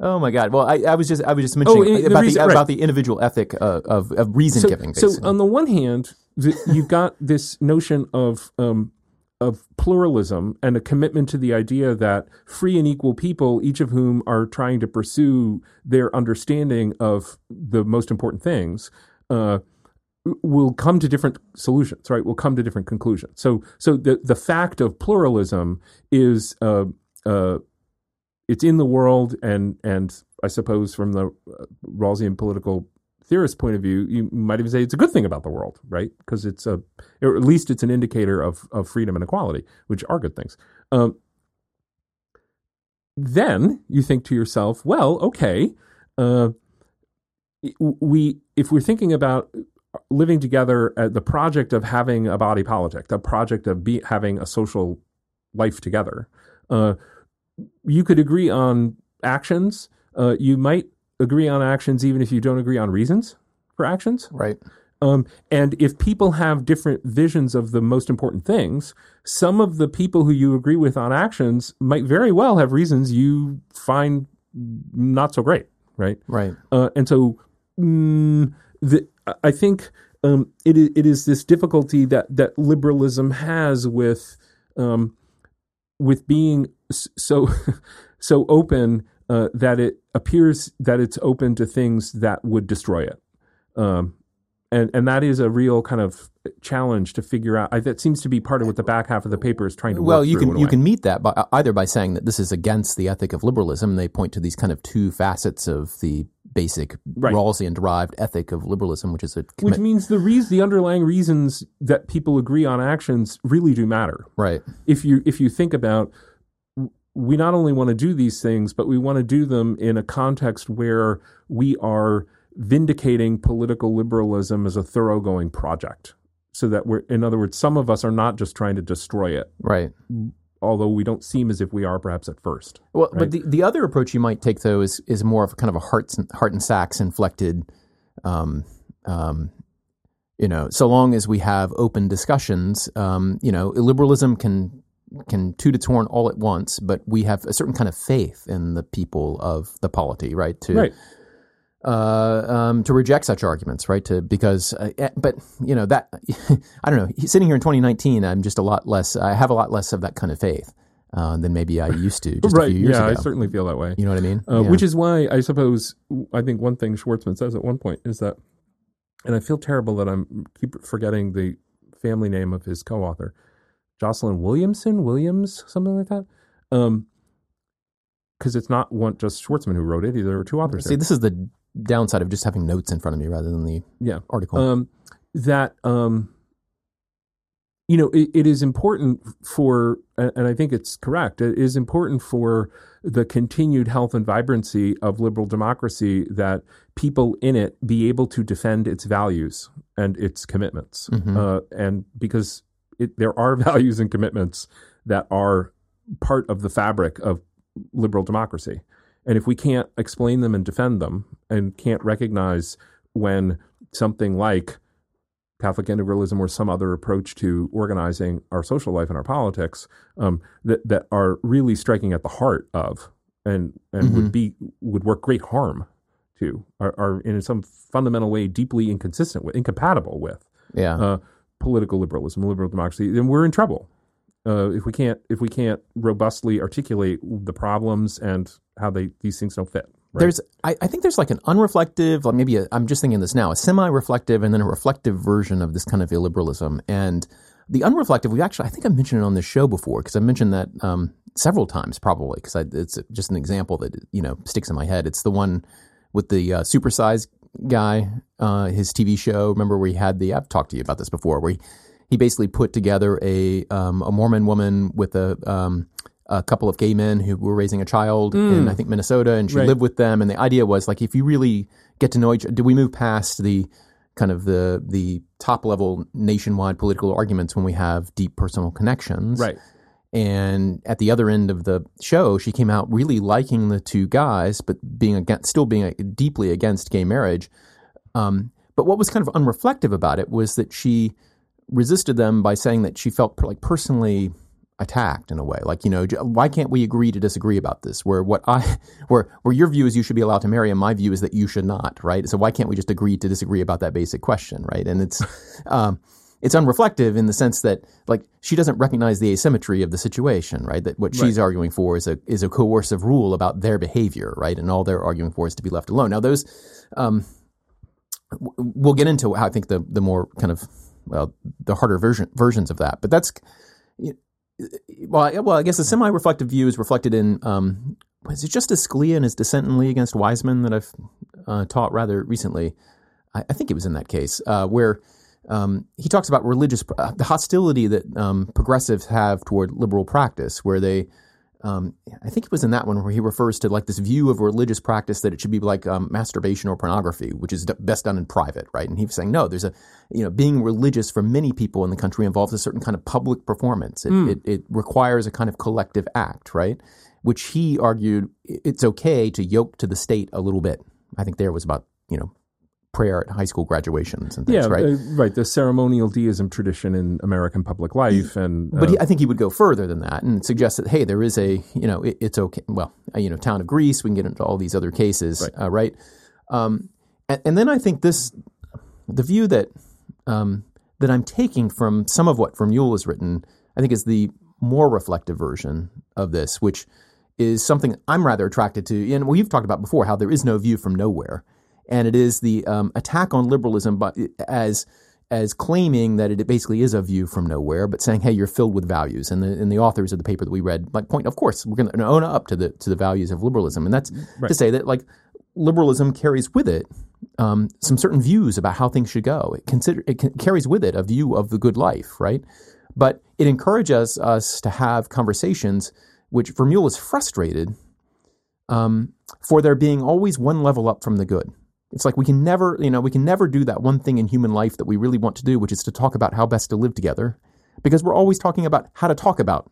Oh my God! Well, I, I was just I was just mentioning Oh, the about reason- the right. about the individual ethic uh, of of reason So, giving. so on the one hand, th- you've got this notion of um, of pluralism and a commitment to the idea that free and equal people, each of whom are trying to pursue their understanding of the most important things, uh, will come to different solutions. Right? Will come to different conclusions. So, so the the fact of pluralism is. Uh, uh, it's in the world, and and I suppose from the uh, Rawlsian political theorist point of view, you might even say it's a good thing about the world, right? Because it's a, or at least it's an indicator of of freedom and equality, which are good things. Um, then you think to yourself, well, okay, uh, we if we're thinking about living together, uh, the project of having a body politic, the project of be, having a social life together, uh, you could agree on actions. Uh, you might agree on actions even if you don't agree on reasons for actions. right. Um, and if people have different visions of the most important things, some of the people who you agree with on actions might very well have reasons you find not so great, right? Right. Uh, and so, mm, the, I think um, it is, it is this difficulty that that liberalism has with um, with being so so open uh, that it appears that it's open to things that would destroy it. Um, and and that is a real kind of challenge to figure out. I, that seems to be part of what the back half of the paper is trying to. Well, you can you way. can meet that by either by saying that this is against the ethic of liberalism. They point to these kind of two facets of the basic Right. Rawlsian derived ethic of liberalism, which is a which means the reas the underlying reasons that people agree on actions really do matter. right. if you if you think about we not only want to do these things but we want to do them in a context where we are vindicating political liberalism as a thoroughgoing project. So that we're in other words some of us are not just trying to destroy it. Right. although we don't seem as if we are perhaps at first. Well, but the, the other approach you might take though is is more of a kind of a heart and, Hart and Sacks inflected, um, um, you know, so long as we have open discussions, um, you know, liberalism can can toot its horn all at once, but we have a certain kind of faith in the people of the polity, right? To right uh, um, to reject such arguments, right? To because, uh, eh, but you know that I don't know. Sitting here in 2019, I'm just a lot less. I have a lot less of that kind of faith uh, than maybe I used to just a right few years yeah ago. i certainly feel that way You know what I mean? Uh, Yeah. Which is why I suppose I think one thing Schwartzman says at one point is that, and I feel terrible that I'm keep forgetting the family name of his co-author, Jocelyn Williamson, Williams, something like that. Um, because it's not one just Schwartzman who wrote it. There were two authors. See, there. this is the downside of just having notes in front of me rather than the Yeah. article. um, that um, you know it, it is important for and i think it's correct it is important for the continued health and vibrancy of liberal democracy that people in it be able to defend its values and its commitments Mhm. uh, and because it, there are values and commitments that are part of the fabric of liberal democracy and if we can't explain them and defend them and can't recognize when something like Catholic integralism or some other approach to organizing our social life and our politics um, that that are really striking at the heart of and and Mm-hmm. would be would work great harm to are, are in some fundamental way deeply inconsistent with incompatible with yeah. uh, political liberalism, liberal democracy, then we're in trouble. Uh, if we can't if we can't robustly articulate the problems and how they these things don't fit. Right? There's, I, I think there's like an unreflective, like maybe I'm just thinking this now, a semi-reflective and then a reflective version of this kind of illiberalism. And the unreflective, we actually, I think I mentioned it on this show before because I mentioned that um, several times probably because it's just an example that you know sticks in my head. It's the one with the uh, supersize guy, uh, his TV show. Remember he had the? I've talked to you about this before, where he, he basically put together a um, a Mormon woman with a um, a couple of gay men who were raising a child in I think Minnesota, and she Right. lived with them. And the idea was like, if you really get to know each, do we move past the kind of the the top level nationwide political arguments when we have deep personal connections? right. And at the other end of the show, she came out really liking the two guys, but being against, still being uh, deeply against gay marriage. Um, but what was kind of unreflective about it was that she resisted them by saying that she felt like personally attacked in a way. Like, you know, why can't we agree to disagree about this? Where what I, where where your view is you should be allowed to marry, and my view is that you should not, right? So why can't we just agree to disagree about that basic question, right? And it's, um, it's unreflective in the sense that like she doesn't recognize the asymmetry of the situation, right? That what she's arguing for is a is a coercive rule about their behavior, right? And all they're arguing for is to be left alone. Now those, um, w- we'll get into how I think the the more kind of well the harder version versions of that, but that's well, I, well, I guess the semi-reflective view is reflected in um, was it Justice Scalia and his dissent in Lee against Weisman that I've uh, taught rather recently. I, I think it was in that case uh, where um, he talks about religious uh, the hostility that um, progressives have toward liberal practice, where they. Um, I think it was in that one where he refers to like this view of religious practice that it should be like um, masturbation or pornography, which is d- best done in private, right? And he was saying no, there's a you know being religious for many people in the country involves a certain kind of public performance. It, it, it requires a kind of collective act, right? Which he argued it's okay to yoke to the state a little bit. I think there was about you know prayer at high school graduations and things, Yeah, right? uh, right. The ceremonial deism tradition in American public life, and uh, But he, I think he would go further than that and suggest that hey, there is a you know it, it's okay. Well, uh, you know, town of Greece. We can get into all these other cases, right? Uh, right? Um, and, and then I think this the view that um, that I'm taking from some of what from Vermeule has written, I think is the more reflective version of this, which is something I'm rather attracted to. And we've talked about before how there is no view from nowhere, and it is the um, attack on liberalism, but as as claiming that it basically is a view from nowhere, but saying, "Hey, you're filled with values." And the and the authors of the paper that we read, like, point, of course, we're going to own up to the to the values of liberalism, and that's to say that like liberalism carries with it um, some certain views about how things should go. It consider it can, carries with it a view of the good life, right? But it encourages us to have conversations, which Vermeule is frustrated um, for there being always one level up from the good. It's like we can never, you know, we can never do that one thing in human life that we really want to do, which is to talk about how best to live together, because we're always talking about how to talk about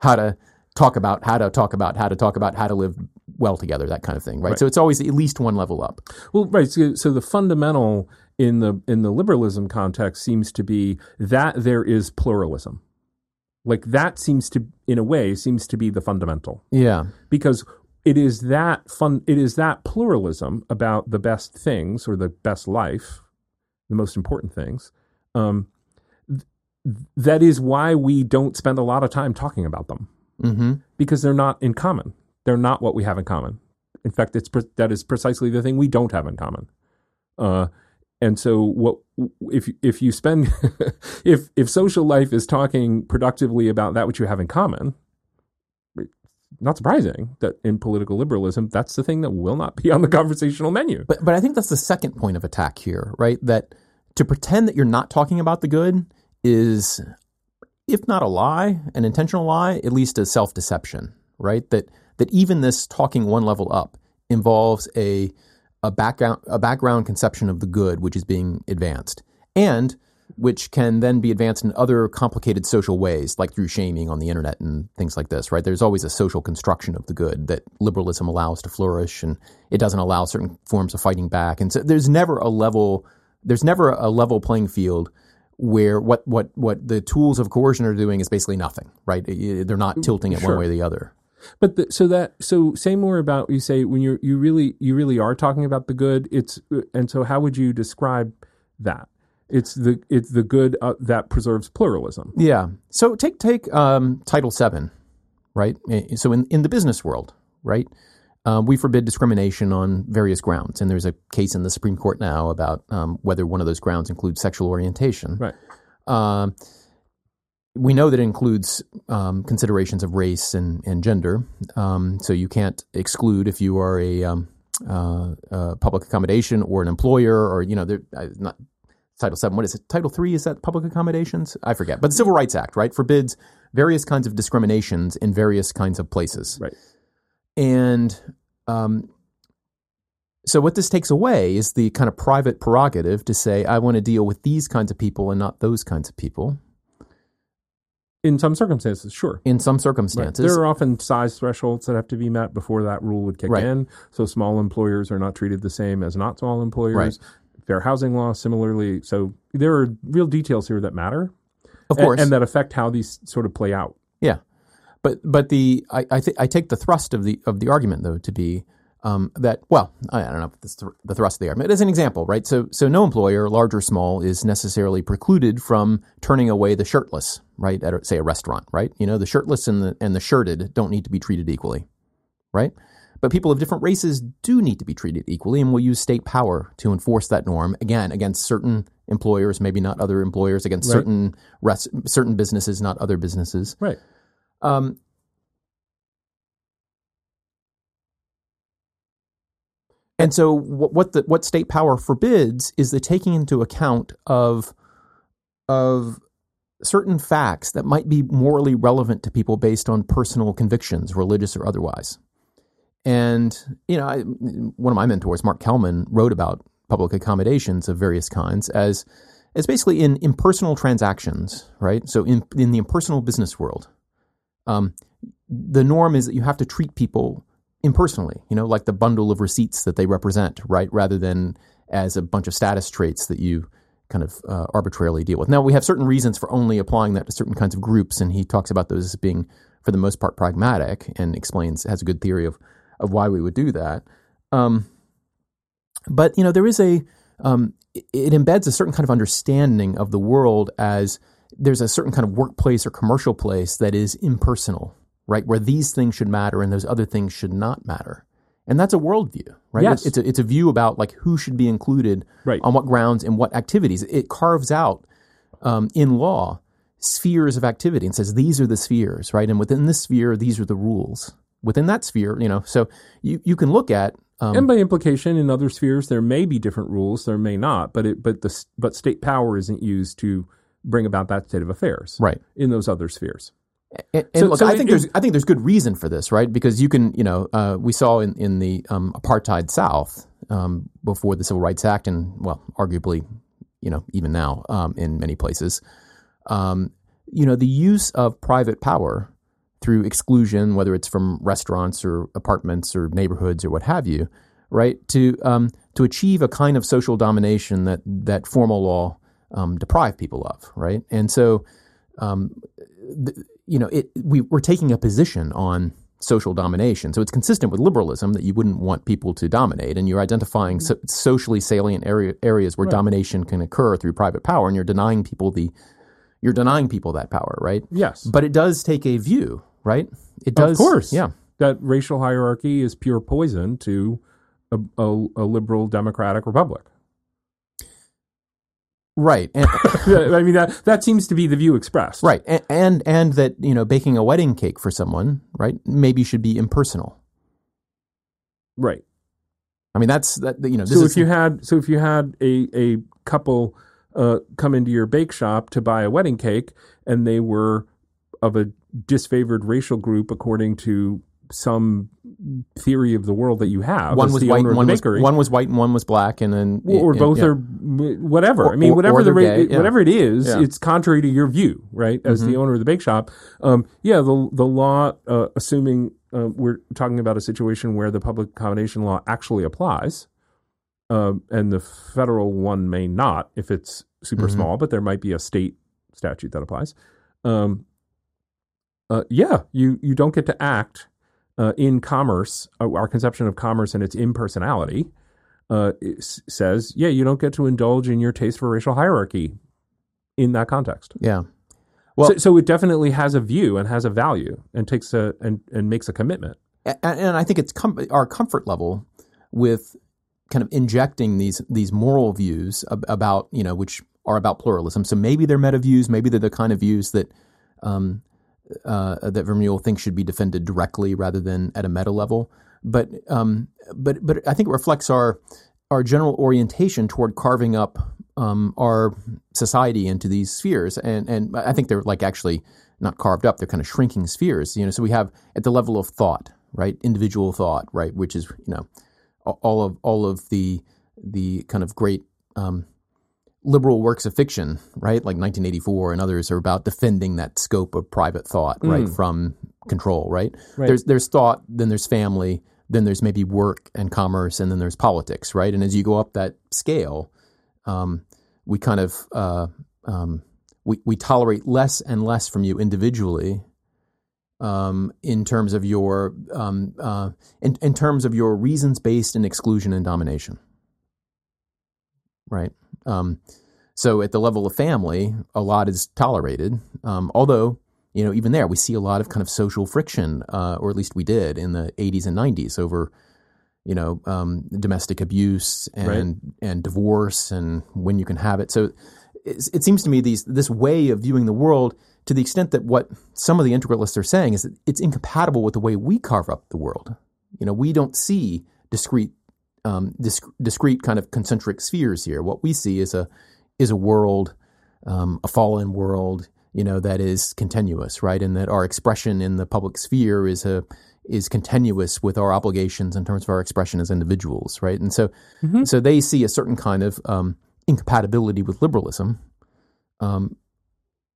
how to talk about how to talk about how to talk about how to live well together, that kind of thing, right? So it's always at least one level up. Well, right. So, so the fundamental in the in the liberalism context seems to be that there is pluralism. Like that seems to, in a way, seems to be the fundamental Yeah, because it is that fun. It is that pluralism about the best things or the best life, the most important things. Um, th- that is why we don't spend a lot of time talking about them hmm because they're not in common. They're not what we have in common. In fact, it's pre- that is precisely the thing we don't have in common. Uh, and so, what if if you spend if if social life is talking productively about that which you have in common? Not surprising that in political liberalism, that's the thing that will not be on the conversational menu. But but I think that's the second point of attack here, right? That to pretend that you're not talking about the good is, if not a lie, an intentional lie, at least a self deception, right? That that even this talking one level up involves a a background a background conception of the good which is being advanced and which can then be advanced in other complicated social ways like through shaming on the internet and things like this right there's always a social construction of the good that liberalism allows to flourish and it doesn't allow certain forms of fighting back and so there's never a level there's never a level playing field where what what what the tools of coercion are doing is basically nothing right they're not mm, tilting it one way or the other But the, so that so say more about you say when you're you really you really are talking about the good. It's and so how would you describe that? It's the it's the good uh, that preserves pluralism. Yeah. So take take um, Title VII, right? So in in the business world, right, um, we forbid discrimination on various grounds, and there's a case in the Supreme Court now about um, whether one of those grounds includes sexual orientation. Right. Um, we know that it includes um, considerations of race and, and gender. Um, so you can't exclude if you are a, um, uh, uh, public accommodation or an employer, or you know, they're uh, not Title Seven. What is it? Title Three is that public accommodations? I forget. But the Civil Rights Act, right, forbids various kinds of discriminations in various kinds of places. Right. And um, so what this takes away is the kind of private prerogative to say, I want to deal with these kinds of people and not those kinds of people. In some circumstances, sure. In some Right. circumstances, There are often size thresholds that have to be met before that rule would kick Right. in. So small employers are not treated the same as not small employers. Right. Fair housing law similarly. So there are real details here that matter, Of course, and, that affect how these sort of play out. yeah. But but the I I, th- I take the thrust of the of the argument though to be um, that well I, don't know if th- the thrust of the argument as an example right so so no employer large or small is necessarily precluded from turning away the shirtless right at say a restaurant right you know the shirtless and the and the shirted don't need to be treated equally right but people of different races do need to be treated equally and will use state power to enforce that norm again against certain employers maybe not other employers against Right. certain res- certain businesses not other businesses Right. um, and so, what, what the what state power forbids is the taking into account of of certain facts that might be morally relevant to people based on personal convictions, religious or otherwise. And you know, I, one of my mentors, Mark Kelman, wrote about public accommodations of various kinds as as basically in impersonal transactions, right? So in in the impersonal business world, um, the norm is that you have to treat people impersonally, you know, like the bundle of receipts that they represent, right? Rather than as a bunch of status traits that you kind of uh, arbitrarily deal with. Now, we have certain reasons for only applying that to certain kinds of groups, and he talks about those as being, for the most part, pragmatic and explains, has a good theory of, of why we would do that. Um, but, you know, there is a, um, it embeds a certain kind of understanding of the world as there's a certain kind of workplace or commercial place that is impersonal, right? Where these things should matter and those other things should not matter. And that's a worldview, right? Yes. It's a, it's a view about like who should be included Right. on what grounds and what activities. It carves out um, in law spheres of activity and says these are the spheres, right? And within this sphere, these are the rules. Within that sphere, you know, so you, you can look at um, and by implication, in other spheres, there may be different rules, there may not, but it, but the but state power isn't used to bring about that state of affairs, right. In those other spheres, And, and So- look, so I think it- there's I think there's good reason for this, right? Because you can, you know, uh, we saw in in the um, apartheid South um, before the Civil Rights Act, and well, arguably, you know, even now um, in many places, um, you know, the use of private power through exclusion, whether it's from restaurants or apartments or neighborhoods or what have you, right? To um, to achieve a kind of social domination that that formal law um, deprived people of, right? And so um, you know, it, we, we're taking a position on social domination. So it's consistent with liberalism that you wouldn't want people to dominate, and you're identifying so, socially salient area, areas where domination can occur through private power, and you're denying people the you're denying people that power, right? yes, But it does take a view, right? It does, Of course. yeah. that racial hierarchy is pure poison to a, a, a liberal democratic republic. Right, and, I mean, that that seems to be the view expressed. right, and, and and that you know baking a wedding cake for someone, right, maybe should be impersonal. right. I mean, that's that you know. This So is, if you had so if you had a a couple uh, come into your bake shop to buy a wedding cake, and they were of a disfavored racial group according to some theory of the world that you have, one was white, and one was one was white, and one was black, and then or and- both yeah. are whatever. Or- I mean, whatever the ra- gay, yeah. whatever it is, Yeah. Mm-hmm. it's contrary to your view, right? As the owner of the bake shop, um, yeah, the the law, uh, assuming uh, we're talking about a situation where the public accommodation law actually applies, um, and the federal one may not if it's super Mhm. small, but there might be a state statute that applies. Um, uh, yeah, you you don't get to act uh, in commerce. Uh, our conception of commerce and its impersonality uh, s- says, yeah, you don't get to indulge in your taste for racial hierarchy in that context. yeah. Well- so, so it definitely has a view and has a value and takes a and, and makes a commitment. and, and I think it's com- our comfort level with kind of injecting these these moral views ab- about you know which are about pluralism. So maybe they're meta views, maybe they're the kind of views that um, uh, that Vermeule thinks should be defended directly rather than at a meta level. But um, but but I think it reflects our our general orientation toward carving up um, our society into these spheres, and and I think they're like actually not carved up; they're kind of shrinking spheres. You know, so we have at the level of thought, right, individual thought, right, which is you know all of all of the the kind of great um, liberal works of fiction, right, like 1984 and others, are about defending that scope of private thought, right, from control, right? Right. There's there's thought, then there's family, then there's maybe work and commerce, and then there's politics, right? And as you go up that scale, um, we kind of uh, um, we we tolerate less and less from you individually. Um, in terms of your um, uh, in, in terms of your reasons based in exclusion and domination, right? Um, so at the level of family, a lot is tolerated. Um, although, you know, even there, we see a lot of kind of social friction, uh, or at least we did in the 80s and 90s over, you know, um, domestic abuse and Right. and divorce and when you can have it. So it, it seems to me these this way of viewing the world, to the extent that what some of the integralists are saying is that it's incompatible with the way we carve up the world. You know, we don't see discrete um, disc- discrete kind of concentric spheres here. What we see is a is a world, um, a fallen world, you know, that is continuous, right? And that our expression in the public sphere is a is continuous with our obligations in terms of our expression as individuals, right? And so, so they see a certain kind of um, incompatibility with liberalism, um,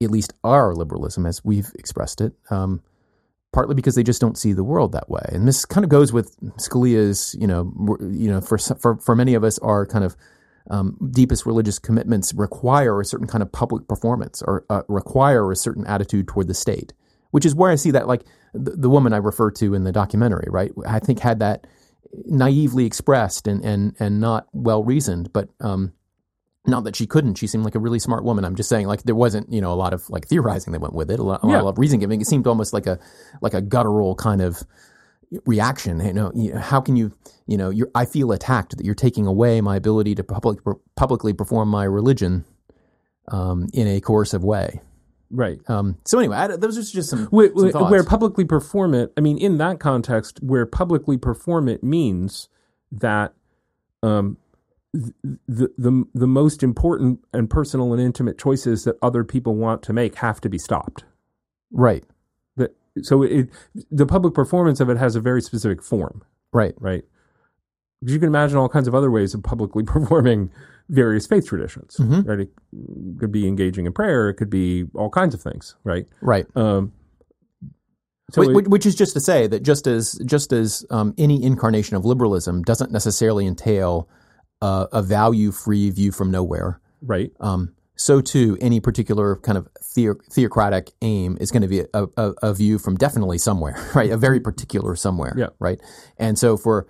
at least our liberalism as we've expressed it. Um, partly because they just don't see the world that way. And this kind of goes with Scalia's, you know, you know, for for for many of us, our kind of um, deepest religious commitments require a certain kind of public performance or uh, require a certain attitude toward the state, which is where I see that, like the, the woman I refer to in the documentary, right? I think had that naively expressed and and and not well reasoned, but um, not that she couldn't. She seemed like a really smart woman. I'm just saying, like there wasn't, you know, a lot of like theorizing that went with it, a lot, a Yeah. lot of reason giving. It seemed almost like a like a guttural kind of reaction. You know, you- how can you, you know, you're, I feel attacked that you're taking away my ability to public, publicly perform my religion um, in a coercive way. Right. Um, so anyway, I, those are just some, Where, some where, publicly perform it, I mean, in that context, where publicly perform it means that um, the, the, the most important and personal and intimate choices that other people want to make have to be stopped. right, That, so it, the public performance of it has a very specific form, right, right? Because you can imagine all kinds of other ways of publicly performing various faith traditions, Mhm. right? It could be engaging in prayer. It could be all kinds of things, right? right. Um, so Wh- it- which is just to say that just as just as um, any incarnation of liberalism doesn't necessarily entail uh, a value-free view from nowhere, right, um, so too any particular kind of theo- theocratic aim is going to be a, a, a view from definitely somewhere, right? A very particular somewhere, Yeah. right? And so for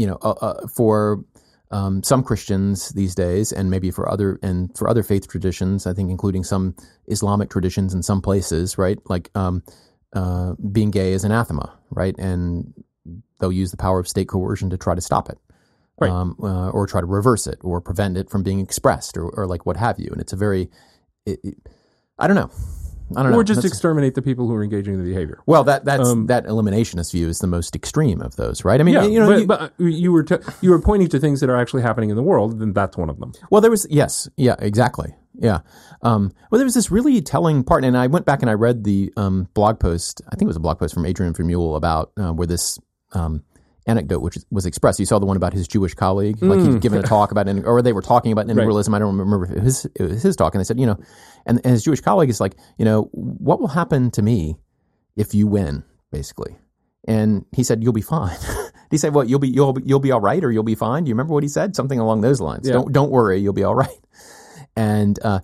you know uh, uh, for um, some Christians these days, and maybe for other and for other faith traditions, I think including some Islamic traditions in some places, right? Like um, uh, being gay is anathema, right? And they'll use the power of state coercion to try to stop it, Right. Um, uh, or try to reverse it, or prevent it from being expressed, or, or like what have you. And it's a very, it, it, I don't know, I don't know, or just That's- exterminate the people who are engaging in the behavior. well, that that's um, that eliminationist view is the most extreme of those, right? I mean, Yeah, you know, but, you- but uh, you were t- you were pointing to things that are actually happening in the world, then that's one of them. Well, there was yes, yeah, exactly, yeah. Um, well, there was this really telling part, and I went back and I read the um, blog post. I think it was a blog post from Adrian Vermeule about uh, where this um, anecdote which was expressed. You saw the one about his Jewish colleague, like he'd given a talk about, or they were talking about integralism. I don't remember if it was, it was his talk, and they said, you know, and, and his Jewish colleague is like, you know, what will happen to me if you win, basically. And he said, "You'll be fine." he said, "Well, You'll be you'll be- you'll be all right, or you'll be fine." Do you remember what he said? Something along those lines. Yeah. Don't don't worry, you'll be all right. And uh,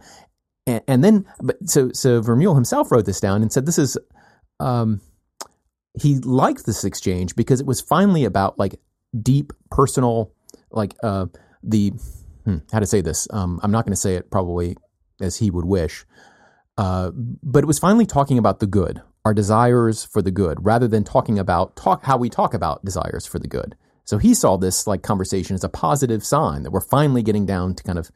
and, and then, but so so Vermeule himself wrote this down and said, "This is." Um, he liked this exchange because it was finally about like deep personal, like uh, the hmm, how to say this. Um, I'm not going to say it probably as he would wish, uh, but it was finally talking about the good, our desires for the good, rather than talking about talk how we talk about desires for the good. So he saw this like conversation as a positive sign that we're finally getting down to kind of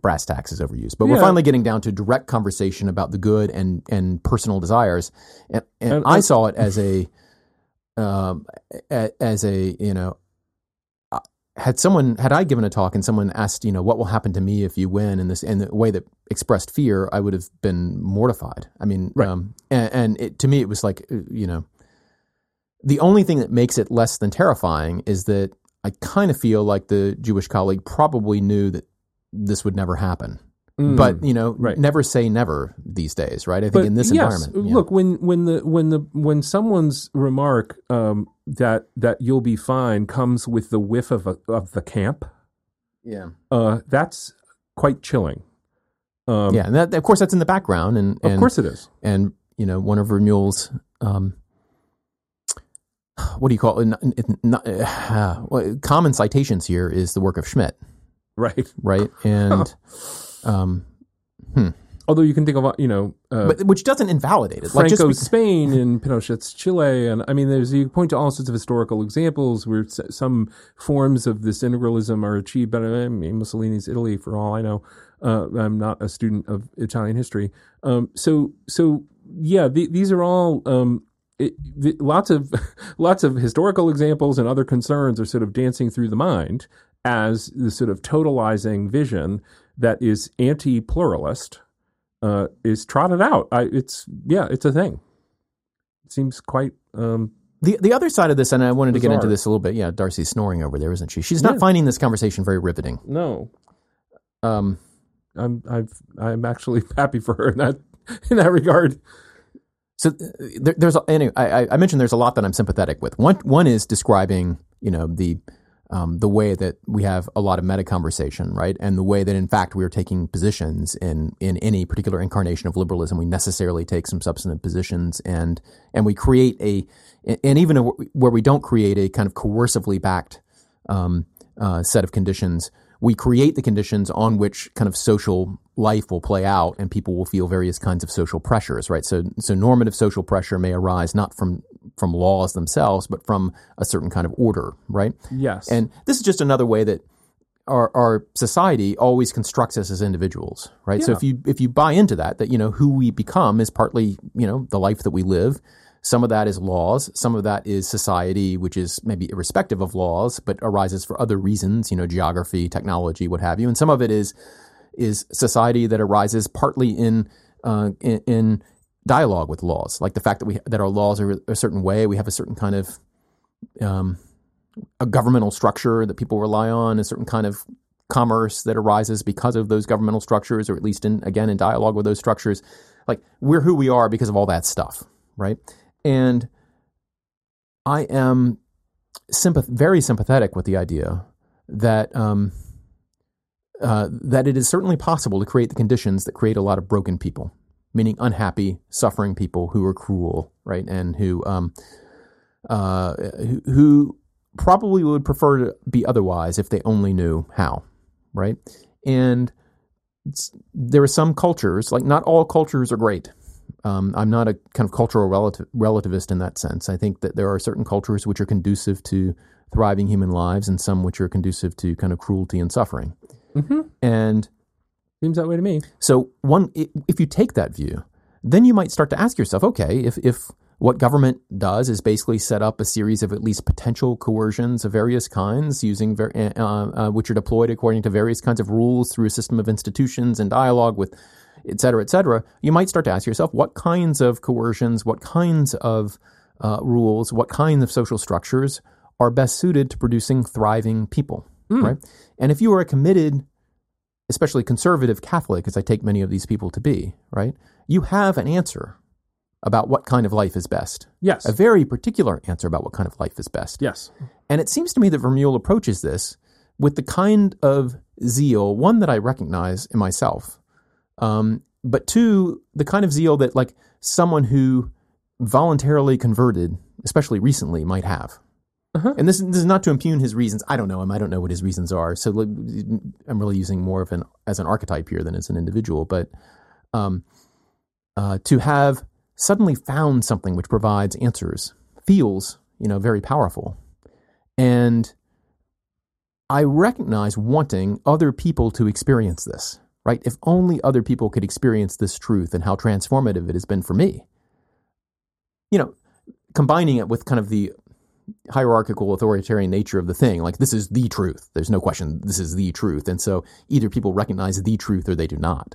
brass tacks is overused, but we're finally getting down to direct conversation about the good and and personal desires. And, and, And- I and- saw it as a um, as a you know uh, had someone had I given a talk and someone asked you know what will happen to me if you win in this in the way that expressed fear, I would have been mortified. I mean, Right. um, and, and it, to me it was like uh, you know the only thing that makes it less than terrifying is that I kind of feel like the Jewish colleague probably knew that this would never happen. Mm. But you know, Right. never say never these days, right? I think But in this yes, environment, yeah. look when when the when the when someone's remark um, that that you'll be fine comes with the whiff of a, of the camp, Yeah. Uh, that's quite chilling. Um, yeah, and that, of course that's in the background, and, and Of course it is. and you know one of Vermeule's um, what do you call it? N- n- n- uh, well, common citations here is the work of Schmitt, Right. right? And um, Although you can think of, you know, uh, but which doesn't invalidate it. Like just Spain and Pinochet's Chile, and I mean, there's you point to all sorts of historical examples where some forms of this integralism are achieved by I mean, Mussolini's Italy, for all I know. Uh, I'm not a student of Italian history, um, so so yeah, the, these are all um, it, the, lots of lots of historical examples and other concerns are sort of dancing through the mind as the sort of totalizing vision that is anti-pluralist uh, is trotted out. I, it's yeah, it's a thing. It seems quite um, the the other side of this, and I wanted to get into this a little bit. Yeah, Darcy's snoring over there, isn't she? She's not Yeah. finding this conversation very riveting. no. Um, I'm I've I'm actually happy for her in that in that regard. So uh, there, there's anyway, I, I- I mentioned there's a lot that I'm sympathetic with. One one is describing you know the um, the way that we have a lot of meta conversation, right, and the way that in fact we are taking positions in in any particular incarnation of liberalism. We necessarily take some substantive positions, and and we create a and even where we don't create a kind of coercively backed um, uh, set of conditions, we create the conditions on which kind of social life will play out, and people will feel various kinds of social pressures, right? So, so normative social pressure may arise not from from laws themselves, but from a certain kind of order, right? Yes, And this is just another way that our, our society always constructs us as individuals, right? So if you if you buy into that, that you know who we become is partly you know the life that we live. Some of that is laws. Some of that is society, which is maybe irrespective of laws, but arises for other reasons, you know, geography, technology, what have you. And some of it is is society that arises partly in uh, in, in dialogue with laws, like the fact that we that our laws are a certain way. We have a certain kind of um, a governmental structure that people rely on, a certain kind of commerce that arises because of those governmental structures, or at least in again in dialogue with those structures. Like we're who we are because of all that stuff, right? And I am sympath- very sympathetic with the idea that um, uh, that it is certainly possible to create the conditions that create a lot of broken people, meaning unhappy, suffering people who are cruel, right, and who um, uh, who, probably would prefer to be otherwise if they only knew how, right? And there are some cultures, like not all cultures are great. Um, I'm not a kind of cultural relativist in that sense. I think that there are certain cultures which are conducive to thriving human lives, and some which are conducive to kind of cruelty and suffering. Hmm And seems that way to me. so one, if you take that view, then you might start to ask yourself, okay, if if what government does is basically set up a series of at least potential coercions of various kinds, using ver- uh, uh, which are deployed according to various kinds of rules through a system of institutions and dialogue with, et cetera, et cetera, you might start to ask yourself, what kinds of coercions, what kinds of uh, rules, what kinds of social structures are best suited to producing thriving people, right? And if you are a committed especially conservative Catholic, as I take many of these people to be, right? You have an answer about what kind of life is best. Yes, A very particular answer about what kind of life is best. yes, And it seems to me that Vermeule approaches this with the kind of zeal, one that I recognize in myself, um, but two, the kind of zeal that like someone who voluntarily converted, especially recently, might have. Uh-huh. And this, this is not to impugn his reasons. I don't know him. I don't know what his reasons are. So I'm really using more of an as an archetype here than as an individual. But um, uh, to have suddenly found something which provides answers feels, you know, very powerful. And I recognize wanting other people to experience this, right? If only other people could experience this truth and how transformative it has been for me. You know, combining it with kind of the hierarchical authoritarian nature of the thing, like this is the truth. There's no question this is the truth. And so either people recognize the truth or they do not,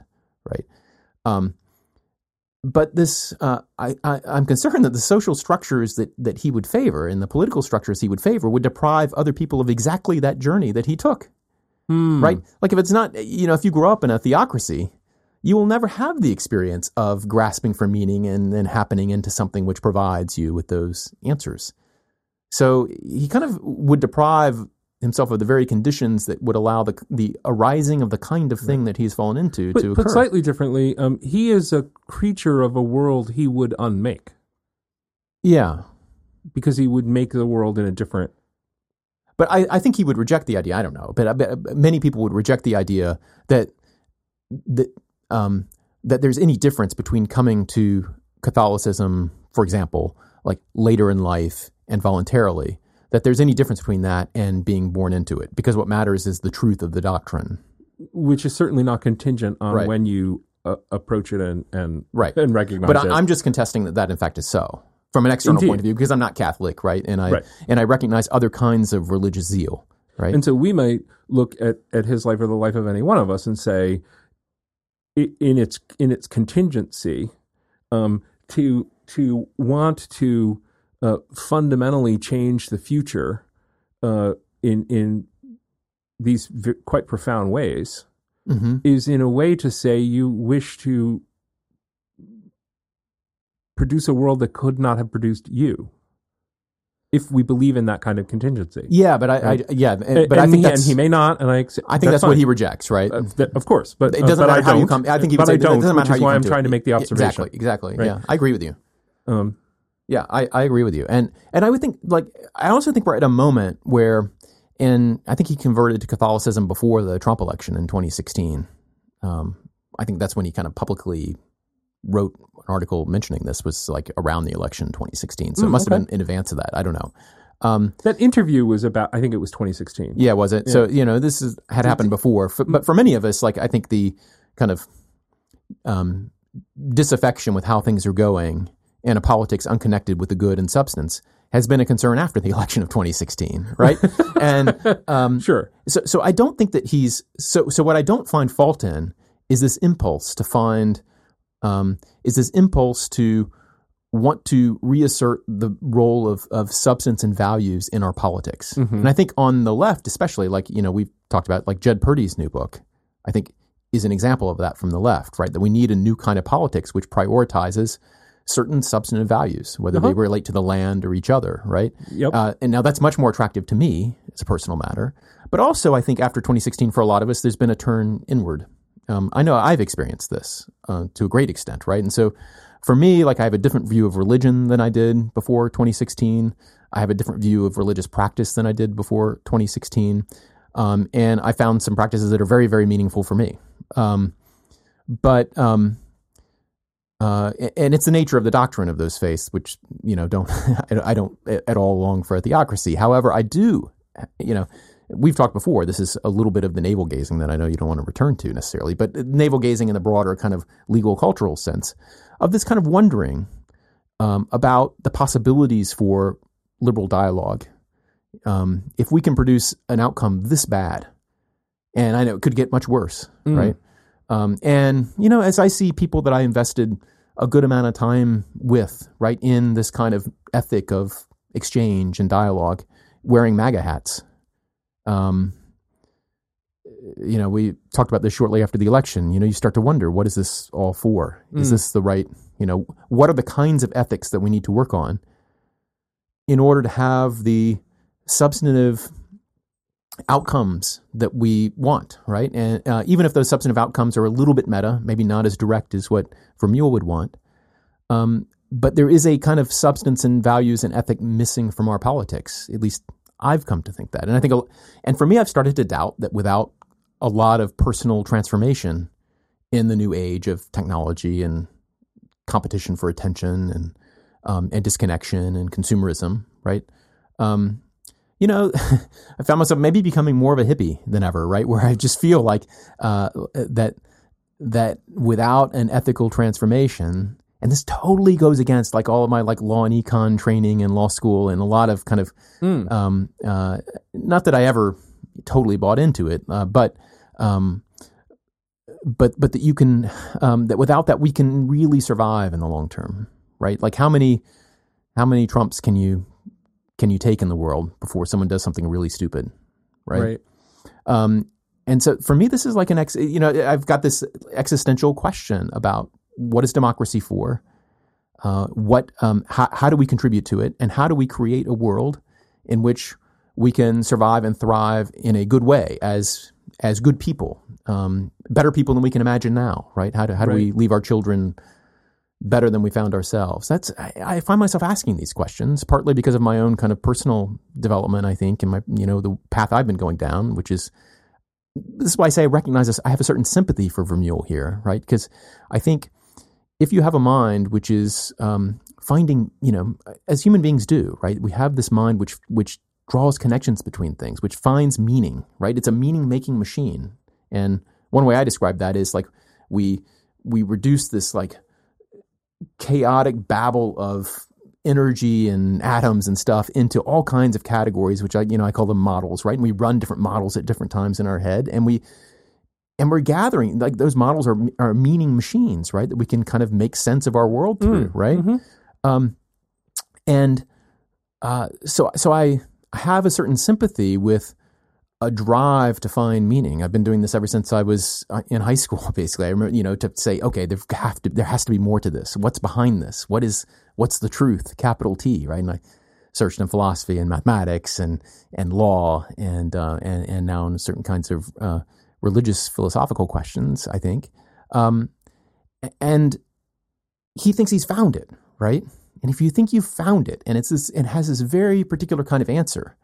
right? Um, but this, uh, I, I, I'm concerned that the social structures that, that he would favor and the political structures he would favor would deprive other people of exactly that journey that he took, Hmm. right? Like if it's not, you know, if you grow up in a theocracy, you will never have the experience of grasping for meaning and then happening into something which provides you with those answers. So he kind of would deprive himself of the very conditions that would allow the the arising of the kind of thing that he's fallen into But, to but slightly differently, um, he is a creature of a world he would unmake yeah, because he would make the world in a different. but I, I think he would reject the idea. I don't know, but, I many people would reject the idea that that um, that there's any difference between coming to Catholicism, for example, like later in life and voluntarily. That there's any difference between that and being born into it, because what matters is the truth of the doctrine. which is certainly not contingent on Right. when you uh, approach it and and Right. and recognize But it. But I'm just contesting that that in fact is so from an external Indeed. point of view because I'm not Catholic, right? And I Right. and I recognize other kinds of religious zeal, right? and so we might look at, at his life or the life of any one of us and say, in its in its contingency, um, to to want to uh, fundamentally change the future uh, in in these v- quite profound ways hmm is in a way to say you wish to produce a world that could not have produced you if we believe in that kind of contingency Yeah, but I, I yeah, and- And- but I think he, that's and he may not and i accept, I think that's, what he rejects, right? Uh, that- of course but it uh, doesn't but matter I how you come. I think he but say I don't doesn't which matter how is you why come i'm trying it. to make the observation Exactly, exactly. Right. Yeah, I agree with you. um Yeah, I, I agree with you. And and I would think like I also think we're at a moment where and I think he converted to Catholicism before the Trump election in 2016. Um, I think that's when he kind of publicly wrote an article mentioning this was like around the election in 2016. So it Mm, must okay. have been in advance of that. I don't know. Um, that interview was about i think it was 2016 yeah, was it? So you know, this is, had happened before, F but for many of us, like I think the kind of um, disaffection with how things are going and a politics unconnected with the good and substance has been a concern after the election of 2016, right? and um, sure so, so I don't think that he's so. So what I don't find fault in is this impulse to find, um, is this impulse to want to reassert the role of of substance and values in our politics. And I think on the left, especially, like you know, we've talked about like Jed Purdy's new book. I think is an example of that from the left, right? That we need a new kind of politics which prioritizes certain substantive values, whether they relate to the land or each other, right? Yep. Uh, and now that's much more attractive to me as a personal matter. But also, I think after 2016, for a lot of us, there's been a turn inward. Um, I know I've experienced this uh, to a great extent, right? And so for me, like I have a different view of religion than I did before 2016. I have a different view of religious practice than I did before 2016. Um, and I found some practices that are very, very meaningful for me. Um, but um, uh, and it's the nature of the doctrine of those faiths, which you know don't I don't at all long for a theocracy. However, I do, you know, we've talked before. This is a little bit of the navel gazing that I know you don't want to return to necessarily, but navel gazing in the broader kind of legal cultural sense of this kind of wondering um, about the possibilities for liberal dialogue. Um, if we can produce an outcome this bad, and I know it could get much worse, Mm. right? Um, and you know, as I see people that I invested a good amount of time with, right, in this kind of ethic of exchange and dialogue, wearing MAGA hats. Um, you know, we talked about this shortly after the election. You know, you start to wonder, what is this all for? Is Mm. this the right? You know, what are the kinds of ethics that we need to work on in order to have the substantive outcomes that we want, right? And uh, even if those substantive outcomes are a little bit meta, maybe not as direct as what Vermeule would want, um, but there is a kind of substance and values and ethic missing from our politics. At least I've come to think that, and I think, and for me, I've started to doubt that without a lot of personal transformation in the new age of technology and competition for attention and um, and disconnection and consumerism, right? Um, you know, I found myself maybe becoming more of a hippie than ever, right? Where I just feel like uh, that that without an ethical transformation, and this totally goes against like all of my like law and econ training in law school and a lot of kind of Mm. um, uh, not that I ever totally bought into it, uh, but um, but but that you can um, that without that we can really survive in the long term, right? Like how many how many Trumps can you can you take in the world before someone does something really stupid, right? right Um, and so for me, this is like an ex. You know, I've got this existential question about what is democracy for? Uh, what? Um, how, how do we contribute to it? And how do we create a world in which we can survive and thrive in a good way as as good people, um, better people than we can imagine now, right? How do how do we leave our children better than we found ourselves? That's I, find myself asking these questions partly because of my own kind of personal development. I think, and my you know the path I've been going down, which is this is why I say I recognize this. I have a certain sympathy for Vermeule here, right? Because I think if you have a mind which is um, finding, you know, as human beings do, right? We have this mind which which draws connections between things, which finds meaning, right? It's a meaning making machine. And one way I describe that is like we we reduce this like chaotic babble of energy and atoms and stuff into all kinds of categories, which I, you know, I call them models, right? And we run different models at different times in our head, and we, and we're gathering like those models are are meaning machines, right? That we can kind of make sense of our world through, mm, right? Mm-hmm. Um, and uh, so, so I have a certain sympathy with a drive to find meaning. I've been doing this ever since I was uh, in high school. Basically, I remember, you know, to say, okay, there have to, there has to be more to this. What's behind this? What is, what's the truth? Capital T, right? And I searched in philosophy and mathematics and and law and uh, and and now in certain kinds of uh, religious philosophical questions. I think, um, and he thinks he's found it, right? And if you think you've found it, and it's this, it has this very particular kind of answer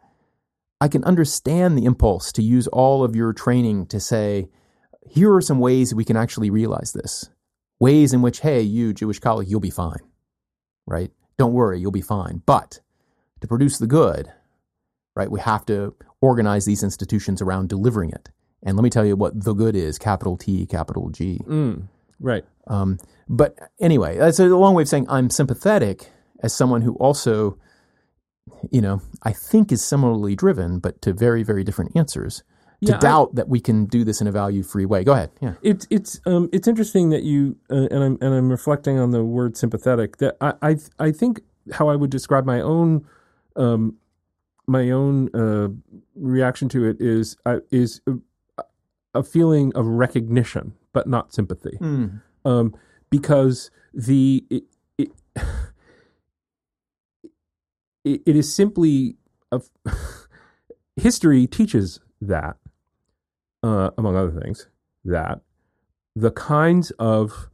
I can understand the impulse to use all of your training to say, here are some ways we can actually realize this. Ways in which, hey, you Jewish colleague, you'll be fine, right? Don't worry, you'll be fine. But to produce the good, right, we have to organize these institutions around delivering it. And let me tell you what the good is capital T, capital G. Mm, right. Um, but anyway, that's a long way of saying I'm sympathetic as someone who also you know, I think is similarly driven, but to very, very different answers. To yeah, doubt I, that we can do this in a value-free way. Go ahead. Yeah, it's it's um, it's interesting that you uh, and I'm and I'm reflecting on the word sympathetic. That I I, I think how I would describe my own um, my own uh, reaction to it is uh, is a, a, feeling of recognition, but not sympathy, mm. um, because the it, it, it, it is simply a, history teaches that, uh, among other things, that the kinds of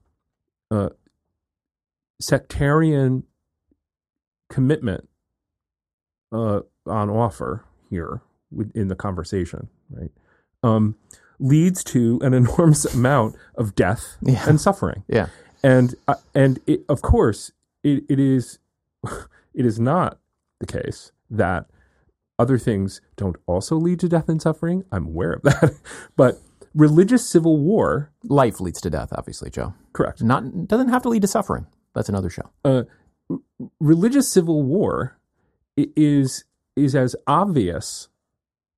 uh, sectarian commitment uh, on offer here in the conversation, right, um, leads to an enormous amount of death yeah. and suffering. Yeah, and uh, and it, of course it, it is it is not the case that other things don't also lead to death and suffering. I'm aware of that. but religious civil war. Life leads to death, obviously, Joe. Correct. Not doesn't have to lead to suffering. That's another show. Uh, religious civil war is is as obvious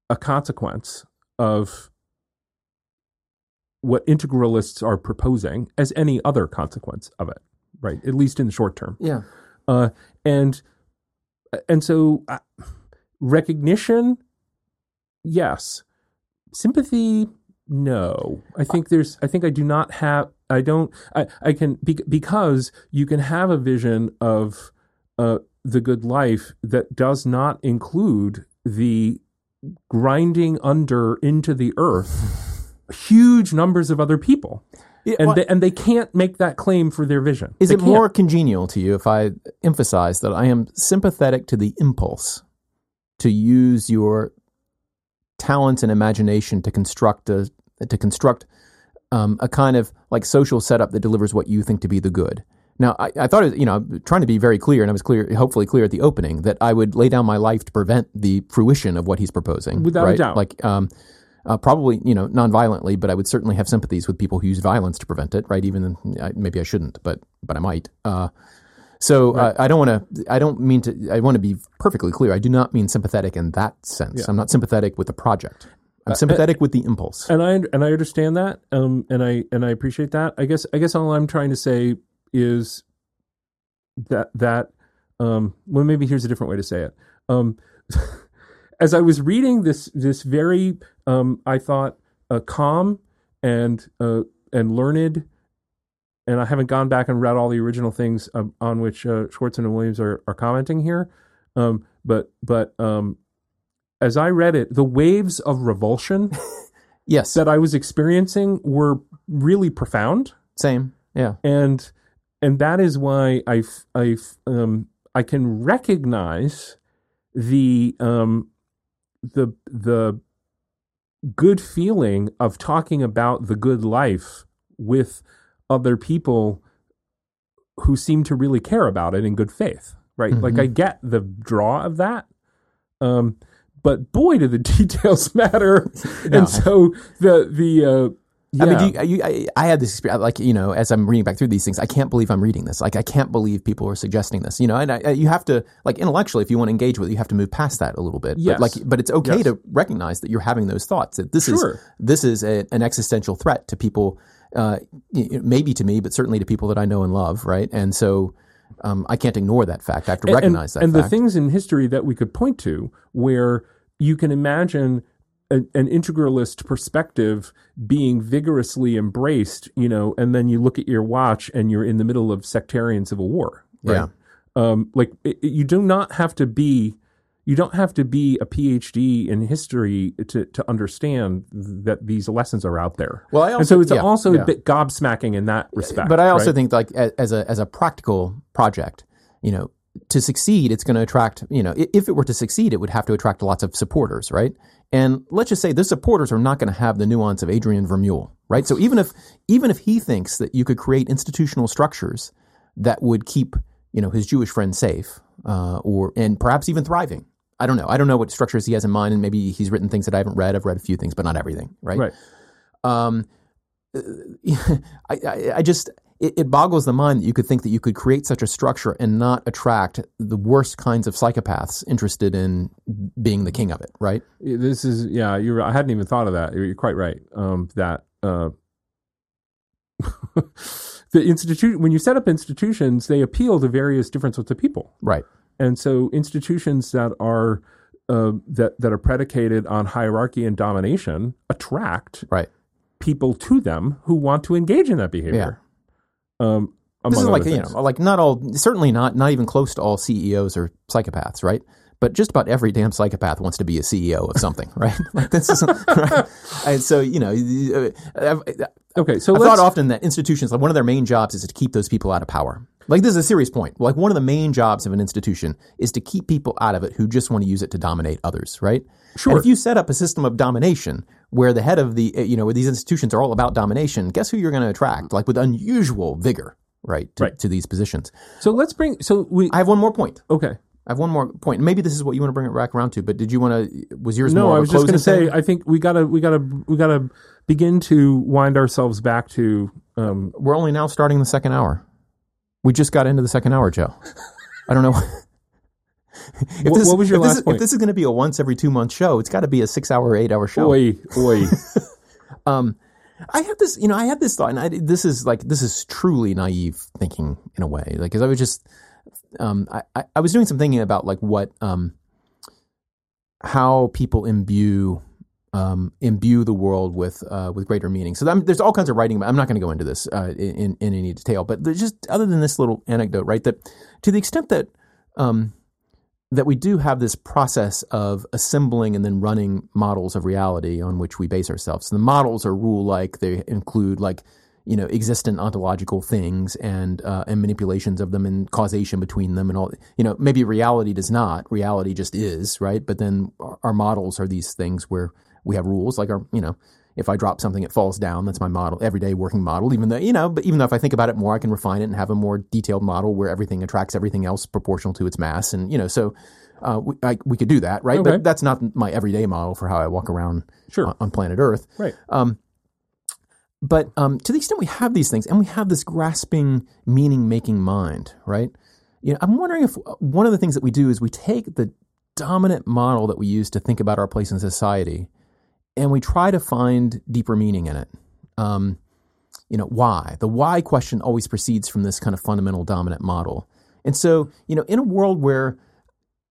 a consequence of what integralists are proposing as any other consequence of it, right? At least in the short term. Yeah. Uh, and and so uh, recognition, yes. Sympathy, no. I think there's. I think I do not have. I don't. I. I can because you can have a vision of uh, the good life that does not include the grinding under into the earth huge numbers of other people. It, and, they, and they can't make that claim for their vision. Is they it can't. more congenial to you if I emphasize that I am sympathetic to the impulse to use your talents and imagination to construct a to construct um, a kind of like social setup that delivers what you think to be the good? Now, I, I thought, you know, trying to be very clear, and I was clear, hopefully clear at the opening, that I would lay down my life to prevent the fruition of what he's proposing. Without right? a doubt. Like, um, uh, probably you know non-violently, but I would certainly have sympathies with people who use violence to prevent it. Right? Even I, maybe I shouldn't, but but I might. Uh, so right. uh, I don't want to. I don't mean to. I want to be perfectly clear. I do not mean sympathetic in that sense. Yeah. I'm not sympathetic with the project. I'm uh, sympathetic with the impulse. And I and I understand that. Um, and I and I appreciate that. I guess I guess all I'm trying to say is that that um, well maybe here's a different way to say it. Um, as I was reading this this very um, I thought uh, calm and uh, and learned, and I haven't gone back and read all the original things um, on which uh, Schwartz and Williams are, are commenting here, um, but but um, as I read it, the waves of revulsion Yes, that I was experiencing were really profound. same. Yeah, and and that is why I I um I can recognize the um the the good feeling of talking about the good life with other people who seem to really care about it in good faith right? Like i get the draw of that um but boy do the details matter. No. and so the the uh I mean, do you, you, I, I had this experience, like, you know, as I'm reading back through these things, I can't believe I'm reading this. Like, I can't believe people are suggesting this, you know, and I, you have to, like, intellectually, if you want to engage with it, you have to move past that a little bit. Yes. But, like, but it's okay Yes. to recognize that you're having those thoughts, that this Sure. is, this is a, an existential threat to people, uh, maybe to me, but certainly to people that I know and love, right? And so, um, I can't ignore that fact. I have to And- recognize that and fact. the things in history that we could point to where you can imagine a, an integralist perspective being vigorously embraced, you know, and then you look at your watch and you're in the middle of sectarian civil war. Right? Yeah. Um, like it, it- you do not have to be. You don't have to be a PhD in history to, to understand that these lessons are out there. Well, I and so it's yeah, also yeah. a bit gobsmacking in that respect. But I also right? think like as a as a practical project, you know, to succeed, it's going to attract, you know, if it were to succeed, it would have to attract lots of supporters, right? And let's just say the supporters are not going to have the nuance of Adrian Vermeule, right? So even if even if he thinks that you could create institutional structures that would keep, you know, his Jewish friends safe, uh, or and perhaps even thriving. I don't know. I don't know what structures he has in mind, and maybe he's written things that I haven't read. I've read a few things, but not everything, right? right. um, I, I, I just it, it boggles the mind that you could think that you could create such a structure and not attract the worst kinds of psychopaths interested in being the king of it, right? This is yeah. You're. I hadn't even thought of that. You're quite right. Um, that uh, the institute when you set up institutions, they appeal to various different sorts of people, Right. and so institutions that are uh, that that are predicated on hierarchy and domination attract Right. people to them who want to engage in that behavior. Um, This is like you know, like not all, certainly not, not even close to all CEOs are psychopaths, right? But just about every damn psychopath wants to be a CEO of something, right? Like this is, right? And so you know, I've, Okay, so let's thought often that institutions, like one of their main jobs, is to keep those people out of power. Like this is a serious point. Like one of the main jobs of an institution is to keep people out of it who just want to use it to dominate others, right? Sure. And if you set up a system of domination where the head of the, uh, you know, where these institutions are all about domination, guess who you're going to attract? Like with unusual vigor, right? To, Right. to these positions. so let's bring so we I have one more point. okay. I have one more point. Maybe this is what you want to bring it back around to, but did you want to? Was yours No? I was just going to say. I think we gotta, we gotta, we gotta begin to wind ourselves back to. Um, we're only now starting the second hour. We just got into the second hour, Joe. I don't know. if What- what was your if last this, point? If this is going to be a once every two month show, it's got to be a six hour eight hour show. oi, oi. Um, I had this, you know, I had this thought, and I, this is like this is truly naive thinking in a way, like because I was just, um, I, I, I was doing some thinking about like what, um, how people imbue. Um, imbue the world with uh, with greater meaning. So I'm, there's all kinds of writing. But I'm not going to go into this uh, in in any detail. But there's just other than this little anecdote, right? That to the extent that um, that we do have this process of assembling and then running models of reality on which we base ourselves. the models are rule like they include like you know existent ontological things and uh, and manipulations of them and causation between them and all. You know maybe reality does not. Reality just is right. But then our, our models are these things where we have rules like our you know. If I drop something, it falls down. That's my model, everyday working model. Even though you know, but even though if I think about it more, I can refine it and have a more detailed model where everything attracts everything else proportional to its mass. And you know, so uh, we, I, we could do that, right? Okay. But that's not my everyday model for how I walk around Sure. on, on planet Earth. Right. Um, but um, to the extent we have these things and we have this grasping, meaning making mind, right? You know, I'm wondering if uh, one of the things that we do is we take the dominant model that we use to think about our place in society and we try to find deeper meaning in it. Um, you know, why? The why question always proceeds from this kind of fundamental dominant model. And so, you know, in a world where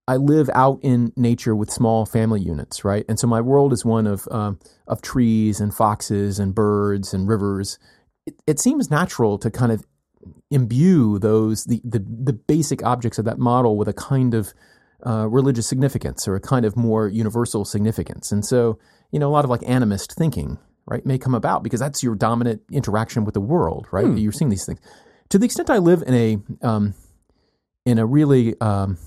I live out in nature with small family units, right? And so my world is one of um, of trees and foxes and birds and rivers. It, it seems natural to kind of imbue those the, the the basic objects of that model with a kind of uh, religious significance or a kind of more universal significance. And so, you know, a lot of like animist thinking, right, may come about because that's your dominant interaction with the world, right? Hmm. You're seeing these things. To the extent I live in a um, in a really um,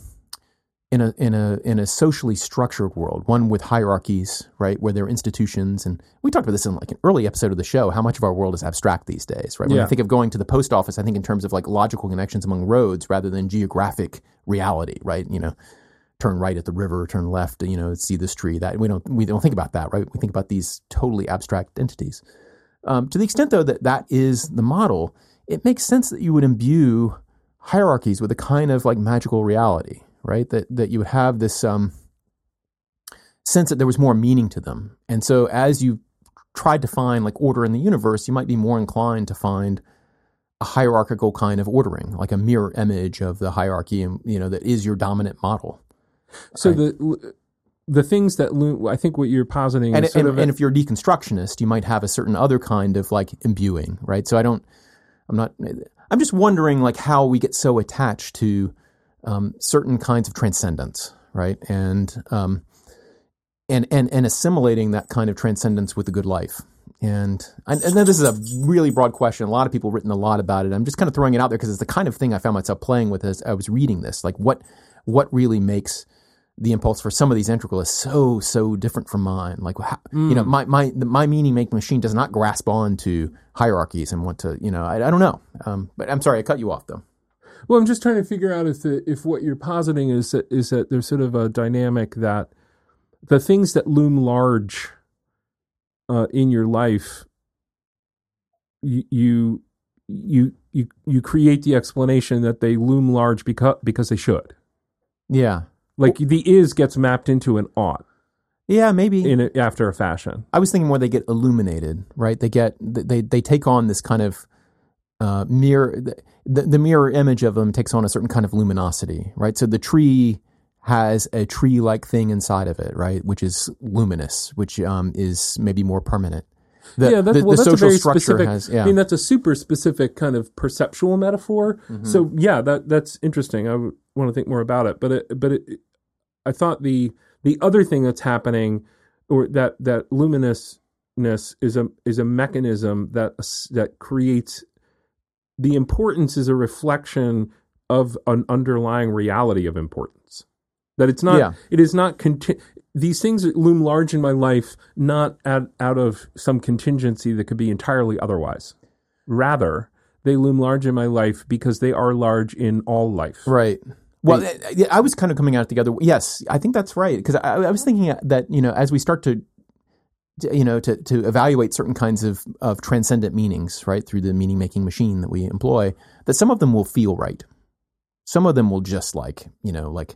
in a in a in a socially structured world, one with hierarchies, right, where there are institutions, and we talked about this in like an early episode of the show. How much of our world is abstract these days, right? When I think of going to the post office, I think in terms of like logical connections among roads rather than geographic reality, right? You know, turn right at the river, turn left, you know, see this tree. That we don't we don't think about that, right? We think about these totally abstract entities. Um, to the extent, though, that that is the model, it makes sense that you would imbue hierarchies with a kind of like magical reality, right? That that you would have this um, sense that there was more meaning to them, and so as you tried to find like order in the universe, you might be more inclined to find a hierarchical kind of ordering, like a mirror image of the hierarchy, and you know that is your dominant model. So the the things that loom, I think what you're positing and, is sort and, of and if you're a deconstructionist, you might have a certain other kind of like imbuing, right? So I don't, I'm not, I'm just wondering like how we get so attached to um, certain kinds of transcendence, right? And um, and and and assimilating that kind of transcendence with the good life. And I, know this is a really broad question. A lot of people have written a lot about it. I'm just kind of throwing it out there because it's the kind of thing I found myself playing with as I was reading this. Like what what really makes the impulse for some of these integralists so so different from mine. Like how, you know, my my my meaning making machine does not grasp on to hierarchies and want to you know I, I don't know. Um, but I'm sorry I cut you off though. Well, I'm just trying to figure out if the if what you're positing is that is that there's sort of a dynamic that the things that loom large uh, in your life, you, you you you you create the explanation that they loom large because because they should. Yeah, Like the is gets mapped into an ought yeah, maybe. in a, after a fashion. I was thinking more they get illuminated, right? They get they they take on this kind of uh, mirror. The, the mirror image of them takes on a certain kind of luminosity, right? So the tree has a tree-like thing inside of it, right, which is luminous, which um, is maybe more permanent. The, yeah, that's, the, well, the that's a very specific. has. Yeah, I mean, that's a super specific kind of perceptual metaphor. Mm-hmm. So yeah, that that's interesting. I want to think more about it. But it, but it, I thought the the other thing that's happening, or that that luminousness is a is a mechanism that that creates the importance is a reflection of an underlying reality of importance. That it's not. Yeah. It is not. Conti- these things loom large in my life, not out, out of some contingency that could be entirely otherwise. Rather, they loom large in my life because they are large in all life. Right. Well, I- I was kind of coming out together. Yes, I think that's right because I, I was thinking that you know as we start to, to, you know, to to evaluate certain kinds of of transcendent meanings, right, through the meaning making machine that we employ, that some of them will feel right, some of them will just like you know like uh,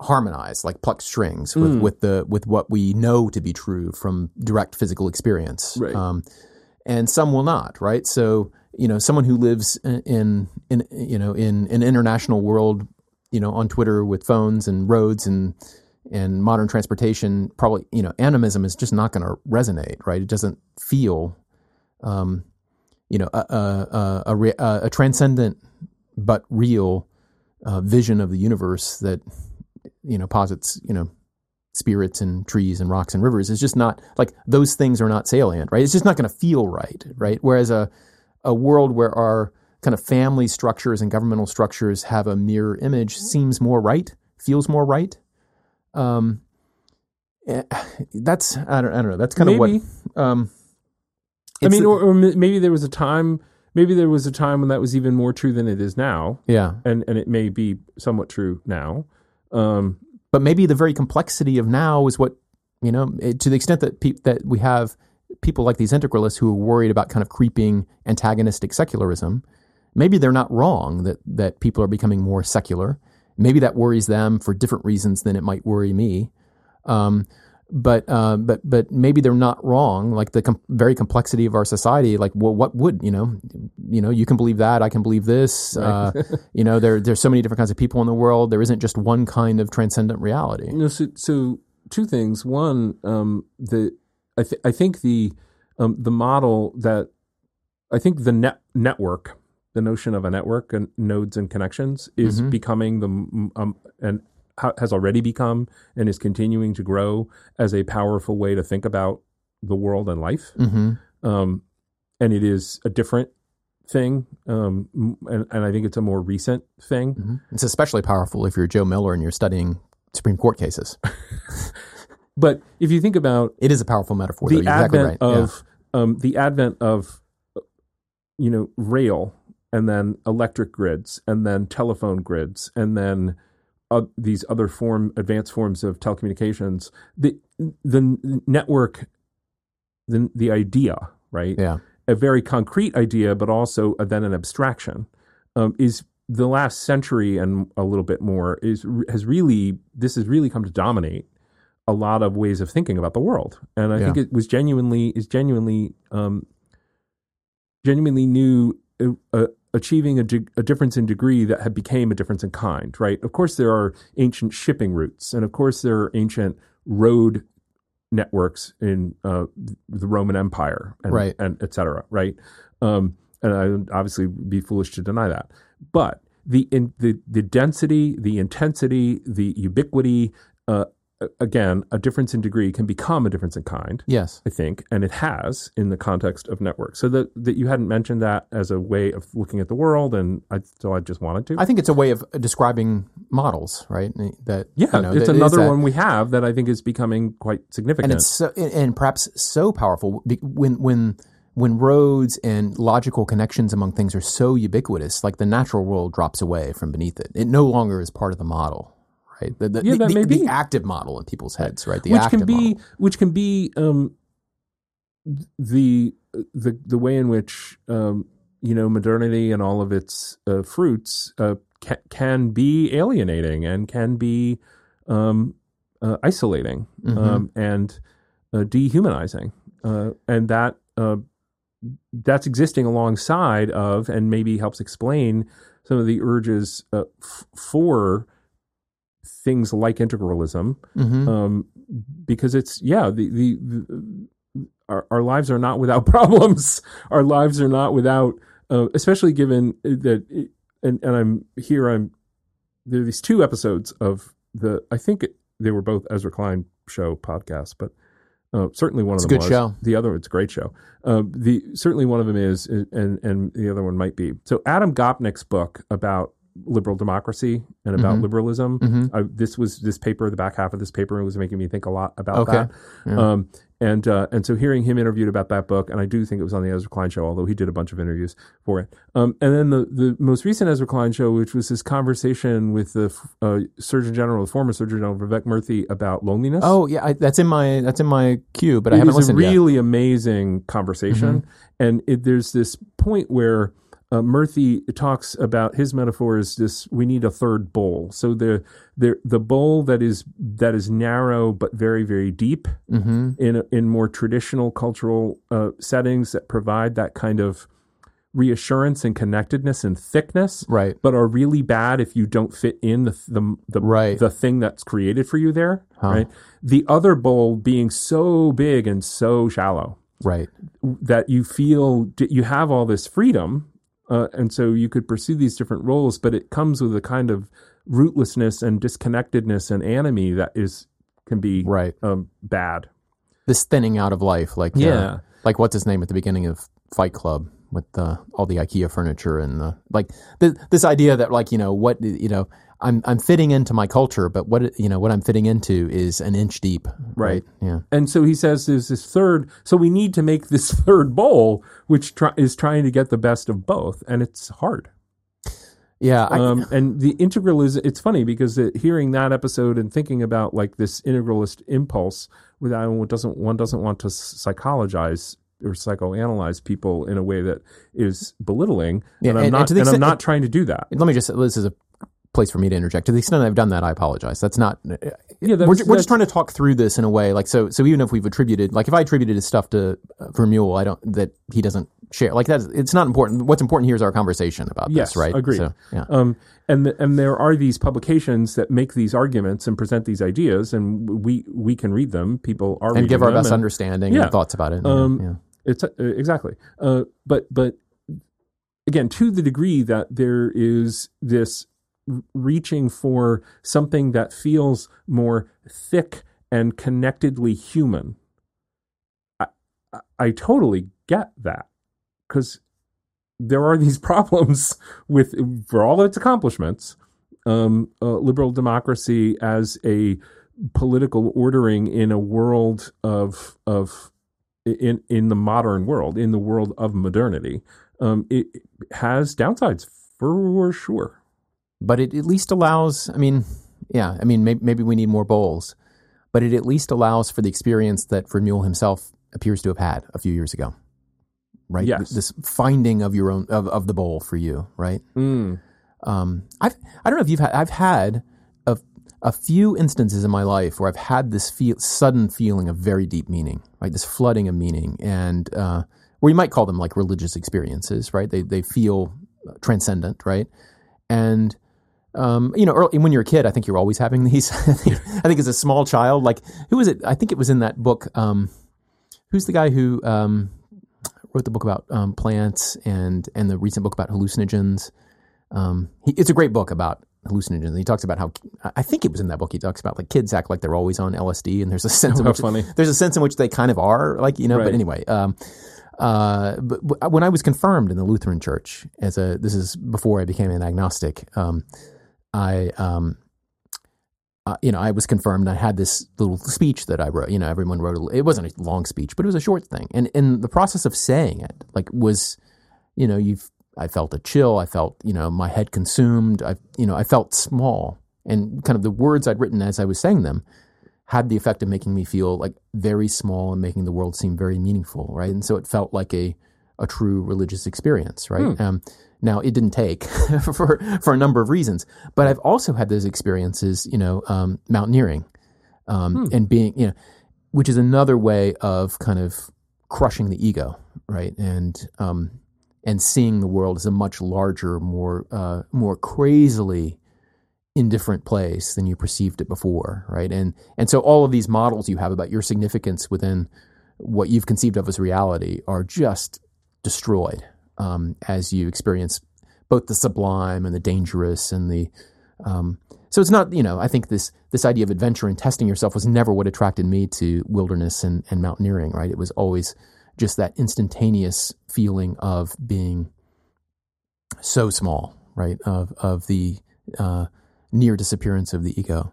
harmonize, like pluck strings with with the with what we know to be true from direct physical experience, Right. um, and some will not, right? So you know, someone who lives in in you know in an international world, you know, on Twitter with phones and roads and and modern transportation, probably you know, animism is just not going to resonate, right? It doesn't feel, um, you know, a a a, a, re- a, a transcendent but real uh, vision of the universe that you know posits you know spirits and trees and rocks and rivers is just not like those things are not salient, right? It's just not going to feel right, right? Whereas a a world where our kind of family structures and governmental structures have a mirror image seems more right, feels more right. Um, eh, that's I don't, I don't know. That's kind Maybe. of what. Um, I mean, or, or maybe there was a time. Maybe there was a time when that was even more true than it is now, yeah, and and it may be somewhat true now. Um, but maybe the very complexity of now is what you know. eh, To the extent that pe- that we have people like these integralists who are worried about kind of creeping antagonistic secularism, maybe they're not wrong that that people are becoming more secular. Maybe that worries them for different reasons than it might worry me. Um, but uh, but but maybe they're not wrong. Like the com- very complexity of our society. Like, well, what would you know? You know, you can believe that. I can believe this. Uh, you know, there there's so many different kinds of people in the world. There isn't just one kind of transcendent reality. No, so, so two things. One, um, the I, th- I think the um, the model that I think the net network, the notion of a network and nodes and connections, is Mhm. becoming the um, an has already become and is continuing to grow as a powerful way to think about the world and life. hmm Um, and it is a different thing, um, and, and I think it's a more recent thing. hmm It's especially powerful if you're Joe Miller and you're studying Supreme Court cases. But if you think about It is a powerful metaphor. the You're exactly advent right. Yeah. of um, the advent of you know rail and then electric grids and then telephone grids and then uh, these other form advanced forms of telecommunications the the network the the idea right Yeah. a very concrete idea but also a, then an abstraction um, is the last century and a little bit more is has really this has really come to dominate a lot of ways of thinking about the world and i Yeah. think it was genuinely is genuinely um genuinely new uh, uh, achieving a, de- a difference in degree that had became a difference in kind right? Of course there are ancient shipping routes and of course there are ancient road networks in uh, the roman empire and, Right. and et cetera right? Um, and i would obviously be foolish to deny that. But the in, the the density the intensity the ubiquity uh, again a difference in degree can become a difference in kind Yes. I think, and it has in the context of networks. So that that you hadn't mentioned that as a way of looking at the world, and I, so I just wanted to. I think it's a way of describing models, right? That yeah, you know, it's that another one we have that I think is becoming quite significant. and it's so, and, and perhaps so powerful when when when roads and logical connections among things are so ubiquitous, like the natural world drops away from beneath it. It no longer is part of the model, right? The, the, Yeah, that the- may the be. active model in people's heads, right? The which can be model. which can be um, the the the way in which um, you know modernity and all of its uh, fruits uh, can, can be alienating and can be um, uh, isolating Mhm. um, and uh, dehumanizing, uh, and that uh, that's existing alongside of and maybe helps explain some of the urges uh, f- for things like integralism Mhm. um, because it's yeah the, the, the our, our lives are not without problems our lives are not without uh, especially given that and, and i'm here i'm there are these two episodes of the i think it, they were both ezra klein show podcasts but uh, certainly one It's of them good was. show. The other, it's a great show. Uh, the certainly one of them is, and and the other one might be. So Adam Gopnik's book about liberal democracy and about Mhm. liberalism. Mhm. I, this was this paper, the back half of this paper was making me think a lot about Okay. that. Yeah. Um, and uh, and so hearing him interviewed about that book, and I do think it was on the Ezra Klein show, although he did a bunch of interviews for it. Um, and then the the most recent Ezra Klein show, which was his conversation with the uh, Surgeon General, the former Surgeon General Vivek Murthy about loneliness. Oh yeah, I, that's in my that's in my queue, but I haven't is a listened yet. really amazing conversation, Mm-hmm. and it, there's this point where uh, Murthy talks about his metaphor is this: we need a third bowl. So the the the bowl that is that is narrow but very very deep hmm in in more traditional cultural uh, settings that provide that kind of reassurance and connectedness and thickness, Right. but are really bad if you don't fit in the the the, Right. the thing that's created for you there. Huh. Right. The other bowl being so big and so shallow Right. that you feel you have all this freedom, uh, and so you could pursue these different roles, but it comes with a kind of rootlessness and disconnectedness and anomie that is can be Right. um, bad. This thinning out of life, like uh, Yeah. like what's his name at the beginning of Fight Club with uh, all the IKEA furniture and the like. Th- this idea that like you know what you know I'm I'm fitting into my culture, but what you know what I'm fitting into is an inch deep. Right. Yeah. And so he says there's this third. So we need to make this third bowl, which try, is trying to get the best of both, and it's hard. Yeah. I, Um, and the integral is. It's funny because uh, hearing that episode and thinking about like this integralist impulse, without one doesn't one doesn't want to psychologize or psychoanalyze people in a way that is belittling. Yeah, and I'm and- and not. and I'm not trying to do that. let me just this is a place for me to interject. To the extent I've done that, I apologize. That's not. Yeah, we're, we're just trying to talk through this in a way, like so. So even if we've attributed, like if I attributed his stuff to uh, Vermeulen, I don't that he doesn't share. Like that, it's not important. What's important here is our conversation about Yes, this, right? agreed. So, yeah. Um, and th- and there are these publications that make these arguments and present these ideas, and we we can read them. People are and give our best and understanding Yeah. and thoughts about it. Um, yeah. It's uh, exactly. Uh, but but again, to the degree that there is this reaching for something that feels more thick and connectedly human. I, I, totally get that because there are these problems with, for all its accomplishments, um, uh, liberal democracy as a political ordering in a world of of in in the modern world, in the world of modernity, um, it has downsides for sure. But it at least allows. I mean, yeah. I mean, maybe, maybe we need more bowls, but it at least allows for the experience that Vermeule himself appears to have had a few years ago. Right. Yes. This finding of your own of, of the bowl for you. Right. Mm. Um, I've I don't know if you've had I've had a a few instances in my life where I've had this feel, sudden feeling of very deep meaning, right? This flooding of meaning, and uh, where you might call them like religious experiences, right? They they feel transcendent, right? And um, you know, early, when you're a kid, I think you're always having these. I, think, I think as a small child, like who was it? I think it was in that book. Um, who's the guy who um, wrote the book about um, plants and and the recent book about hallucinogens? Um, he, it's a great book about hallucinogens. He talks about how I think it was in that book. He talks about like kids act like they're always on LSD, and there's a sense Oh, in which funny. there's a sense in which they kind of are, like you know. Right. But anyway, um, uh, but, but when I was confirmed in the Lutheran Church as a this is before I became an agnostic. Um, I um, uh, you know, I was confirmed. I had this little speech that I wrote. You know, everyone wrote. A, it wasn't a long speech, but it was a short thing. And in the process of saying it, like was, you know, you've. I felt a chill. I felt, you know, my head consumed. I, you know, I felt small, and kind of the words I'd written as I was saying them had the effect of making me feel like very small and making the world seem very meaningful, right? And so it felt like a a true religious experience, right? Um, now it didn't take for for a number of reasons, but I've also had those experiences, you know, um, mountaineering um, and being, you know, which is another way of kind of crushing the ego, right? And um, and seeing the world as a much larger, more uh, more crazily indifferent place than you perceived it before, right? And and so all of these models you have about your significance within what you've conceived of as reality are just destroyed um, as you experience both the sublime and the dangerous and the um, so it's not you know I think this this idea of adventure and testing yourself was never what attracted me to wilderness and, and mountaineering right? It was always just that instantaneous feeling of being so small right? Of of the uh, near disappearance of the ego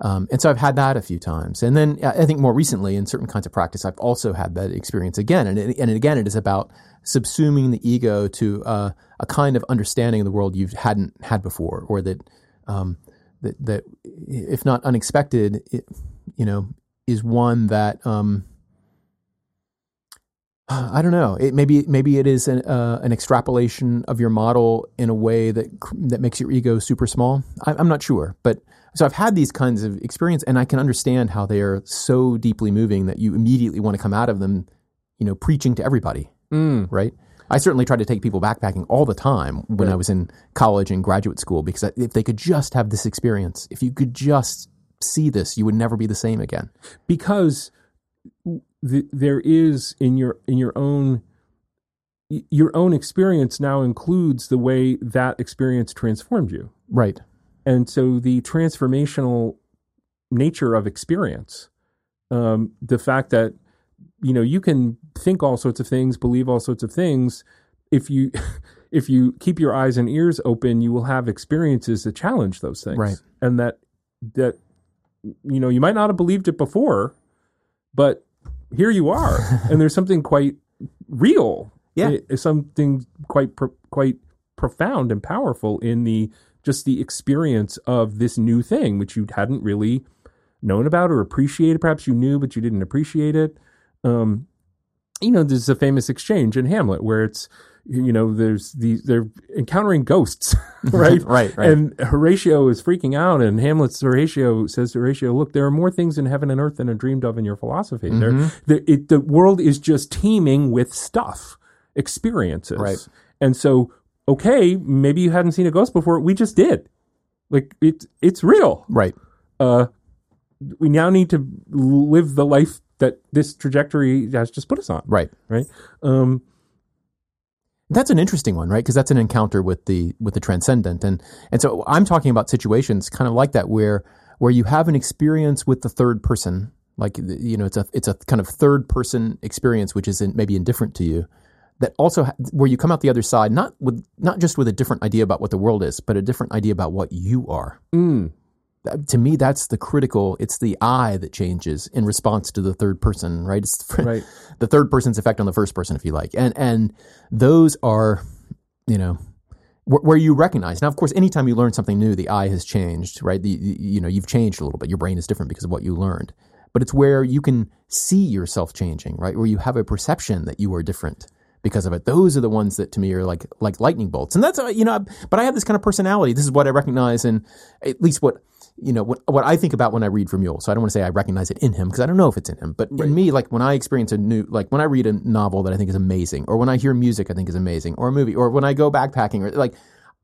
um, and so I've had that a few times. And then I I think more recently in certain kinds of practice, I've also had that experience again. And, and again, it is about subsuming the ego to uh, a kind of understanding of the world you hadn't had before, or that, um, that, that if not unexpected, it, you know, is one that, um, I don't know. It maybe maybe it is an, uh, an extrapolation of your model in a way that that makes your ego super small. I, I'm not sure, but so I've had these kinds of experience, and I can understand how they are so deeply moving that you immediately want to come out of them, you know, preaching to everybody, Mm. right? I certainly tried to take people backpacking all the time when I was in college and graduate school because if they could just have this experience, if you could just see this, you would never be the same again. because th- there is in your in your own your own experience now includes the way that experience transformed you Right. And so the transformational nature of experience um, the fact that you know you can think all sorts of things believe all sorts of things if you if you keep your eyes and ears open you will have experiences that challenge those things Right. and that that you know you might not have believed it before but here you are and there's something quite real Yeah. It- something quite pro- quite profound and powerful in the just the experience of this new thing which you hadn't really known about or appreciated perhaps you knew but you didn't appreciate it um you know there's a famous exchange in hamlet where it's you know there's these they're encountering ghosts right Right, right. and horatio is freaking out and hamlet's horatio says to horatio look there are more things in heaven and earth than are dreamed of in your philosophy Mm-hmm. there the, it, the world is just teeming with stuff experiences Right. and so okay maybe you hadn't seen a ghost before we just did like it, it's real Right. uh, we now need to live the life that this trajectory has just put us on. Right. Right. Um, That's an interesting one, right? Because that's an encounter with the with the transcendent, and and so I'm talking about situations kind of like that where where you have an experience with the third person, like you know, it's a it's a kind of third person experience, which is in, maybe indifferent to you. That also ha- where you come out the other side, not with not just with a different idea about what the world is, but a different idea about what you are. Mm. That- To me, that's the critical. It's the I that changes in response to the third person, right? It's the, Right. the third person's effect on the first person, if you like, and and those are, you know, where you recognize. Now, of course, anytime you learn something new, the I has changed, right? The- you know, you've changed a little bit. Your brain is different because of what you learned, but it's where you can see yourself changing, right? Where you have a perception that you are different because of it. Those are the ones that to me are like like lightning bolts, and that's uh, you know. But I have this kind of personality. This is what I recognize, and at least what you know what what I think about when I read from Vermeule. So I don't want to say I recognize it in him because I don't know if it's in him. But in me, like when I experience a new, like when I read a novel that I think is amazing, or when I hear music I think is amazing, or a movie, or when I go backpacking, or like.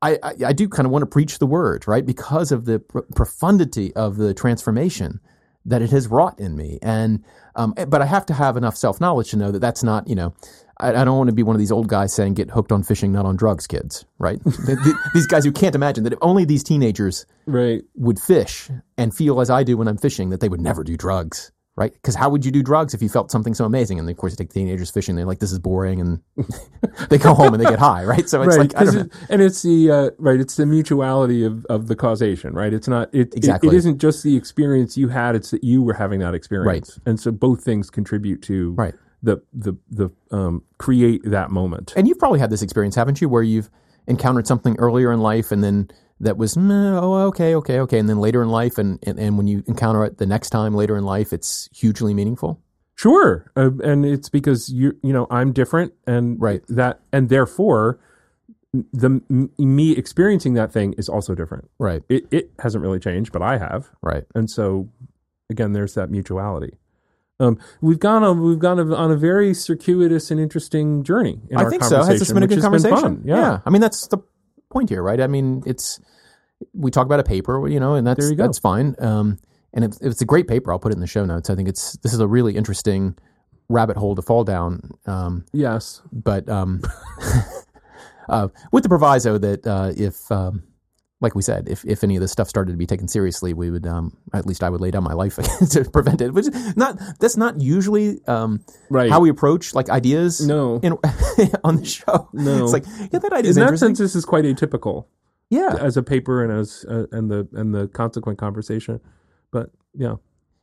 I, I, I do kind of want to preach the word, right? Because of the pr- profundity of the transformation that it has wrought in me. And, um, but I have to have enough self knowledge to know that that's not, you know, I, I don't want to be one of these old guys saying get hooked on fishing, not on drugs, kids, right? The- the- these guys who can't imagine that if only these teenagers Right. would fish and feel as I do when I'm fishing that they would never do drugs, right? Because how would you do drugs if you felt something so amazing? And of course, you take teenagers fishing, they're like, this is boring, and they go home and they get high, right? So it's right. like, I 'cause don't know. it- and it's the uh, right. It's the mutuality of, of the causation, right? It's not it, it- Exactly. It, isn't just the experience you had. It's that you were having that experience, right. and so both things contribute to Right. the the the um, create that moment. And you've probably had this experience, haven't you, where you've encountered something earlier in life and then that was, "Meh, oh, okay, okay, okay. And then later in life, and, and, and when you encounter it the next time later in life, it's hugely meaningful. Sure, uh, and it's because you you know I'm different, and Right. that and therefore the m- me experiencing that thing is also different. Right, It it hasn't really changed, but I have. right. and so again there's that mutuality um, we've gone on we've gone on a very circuitous and interesting journey in I think so. Has this been a good conversation? fun. yeah. I mean, that's the point here, right? I mean, it's we talk about a paper, you know, and that's There you go. that's fine. Um, and it's, it's a great paper. I'll put it in the show notes. I think it's this is a really interesting rabbit hole to fall down. Um, yes but um, uh, with the proviso that uh, if, um, like we said, if, if any of this stuff started to be taken seriously, we would um, at least I would lay down my life to prevent it. Which is not that's not usually um, right how we approach like ideas. no In, on the show, No. it's like yeah, that idea in that sense this is quite atypical yeah, as a paper and as uh, and the and the consequent conversation but yeah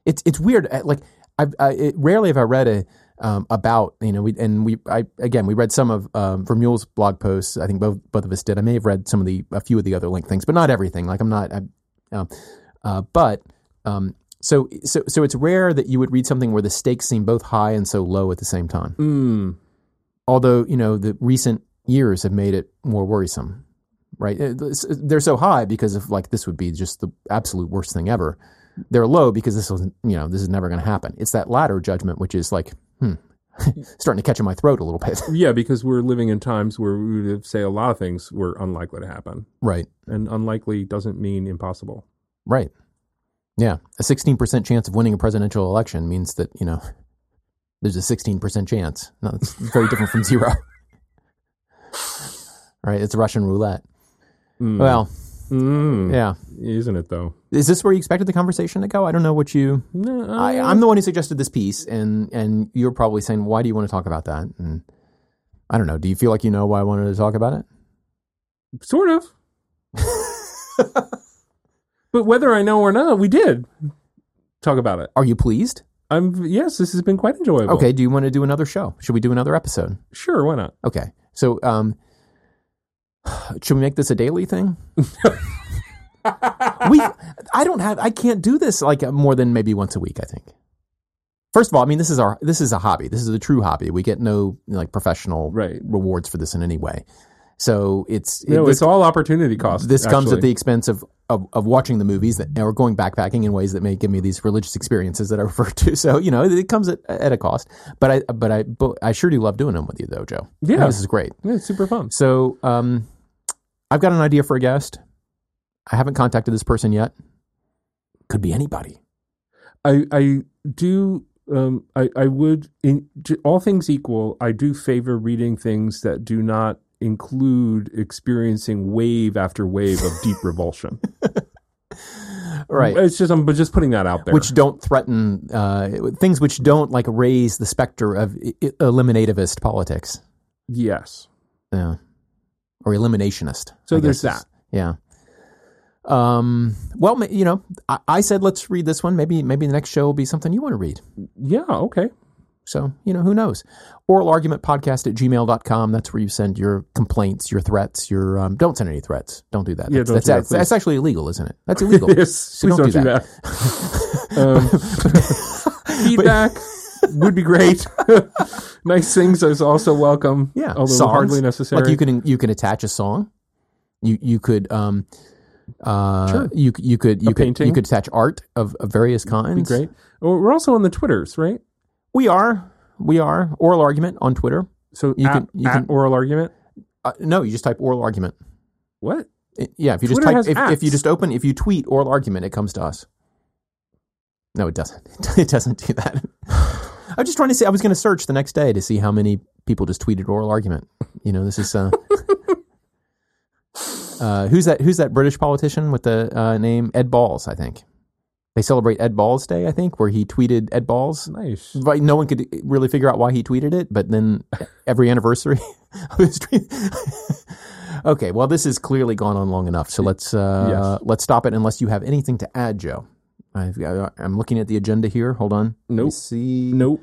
it's it's weird. uh, Like I, I it, rarely have I read a um, about you know we and we I again we read some of um, Vermeule's blog posts. I think both both of us did. I may have read some of the a few of the other link things, but not everything. Like I'm not. I, um, uh, but um, so so so it's rare that you would read something where the stakes seem both high and so low at the same time. mm, Although you know the recent years have made it more worrisome. Right, Uh, they're so high because of like this would be just the absolute worst thing ever they're low because this wasn't, you know, this is never going to happen. It's that latter judgment, which is like, hmm, starting to catch in my throat a little bit. yeah because we're living in times where we would say a lot of things were unlikely to happen right, and unlikely doesn't mean impossible right. Yeah. A 16% chance of winning a presidential election means that, you know, there's a 16% chance. No, it's very different from zero. right. It's Russian roulette. Mm. Well, Mm. yeah. isn't it though Is this where you expected the conversation to go? I don't know what you. no, I, I'm the one who suggested this piece, and and you're probably saying, why do you want to talk about that? And I don't know. Do you feel like you know why I wanted to talk about it? Sort of. but whether I know or not, we did talk about it. Are you pleased? I'm yes, this has been quite enjoyable. Okay. Do you want to do another show? Should we do another episode? Sure, why not? Okay. So, um, should we make this a daily thing? we, I don't have, I can't do this like more than maybe once a week. I think. First of all, I mean, this is our, this is a hobby. This is a true hobby. We get no like professional Right. rewards for this in any way. So it's, No, this, it's all opportunity cost. this comes at the expense of, of, of watching the movies that, or going backpacking in ways that may give me these religious experiences that I refer to. So, you know, it comes at, at a cost, but I, but I, but I sure do love doing them with you though, Joe. Yeah. This is great. Yeah, it's super fun. So, um, I've got an idea for a guest. I haven't contacted this person yet. Could be anybody. I I do um I I would in all things equal, I do favor reading things that do not include experiencing wave after wave of deep revulsion. right. It's just I'm but just putting that out there. Which don't threaten uh, things which don't like raise the specter of I- eliminativist politics. yes. Yeah. Or eliminationist. So I there's that. Yeah. Um. Well, you know, I, I said let's read this one. Maybe, maybe the next show will be something you want to read. Yeah, okay. So, you know, who knows? Oral argument podcast at gmail.com. That's where you send your complaints, your threats, your, um, don't send any threats. Don't do that. Yeah, that's, don't that's, do that, that's, that's actually illegal, isn't it? That's illegal. yes, please don't do do that. um, feedback would be great. nice things is also welcome. Yeah. although Songs. hardly necessary. Like you can, you can attach a song. You, you could, um, uh, Sure. you, you could, you A could, painting. you could attach art of, of various be kinds. great. Oh, We're also on the Twitters, right? We are, we are oral argument on Twitter. So You at, can- you can- oral argument. Uh, no, you just type oral argument. What? It- yeah, if you Twitter just type, if, if you just open, if you tweet oral argument, it comes to us. No, it doesn't. It doesn't do that. I'm just trying to see. I was going to search the next day to see how many people just tweeted oral argument. You know, this is. Uh, uh, who's that? Who's that British politician with the uh, name Ed Balls? I think they celebrate Ed Balls Day. I think where he tweeted Ed Balls. Nice. But no one could really figure out why he tweeted it. But then every anniversary of his tweet. okay, well, this has clearly gone on long enough. So let's uh, Yes. let's stop it. Unless you have anything to add, Joe. I've got, I'm looking at the agenda here. Hold on. Let me Nope. see. Nope.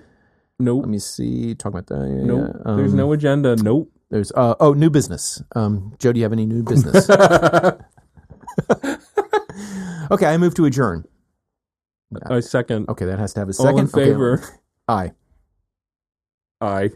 Nope. Let me see. Talk about that. Yeah, Nope. yeah. There's Um, no agenda. Nope. There's uh, oh new business. Um, Joe, do you have any new business? okay, I move to adjourn. I second. Okay, that has to have a second. All in Okay. favor? Aye. Aye.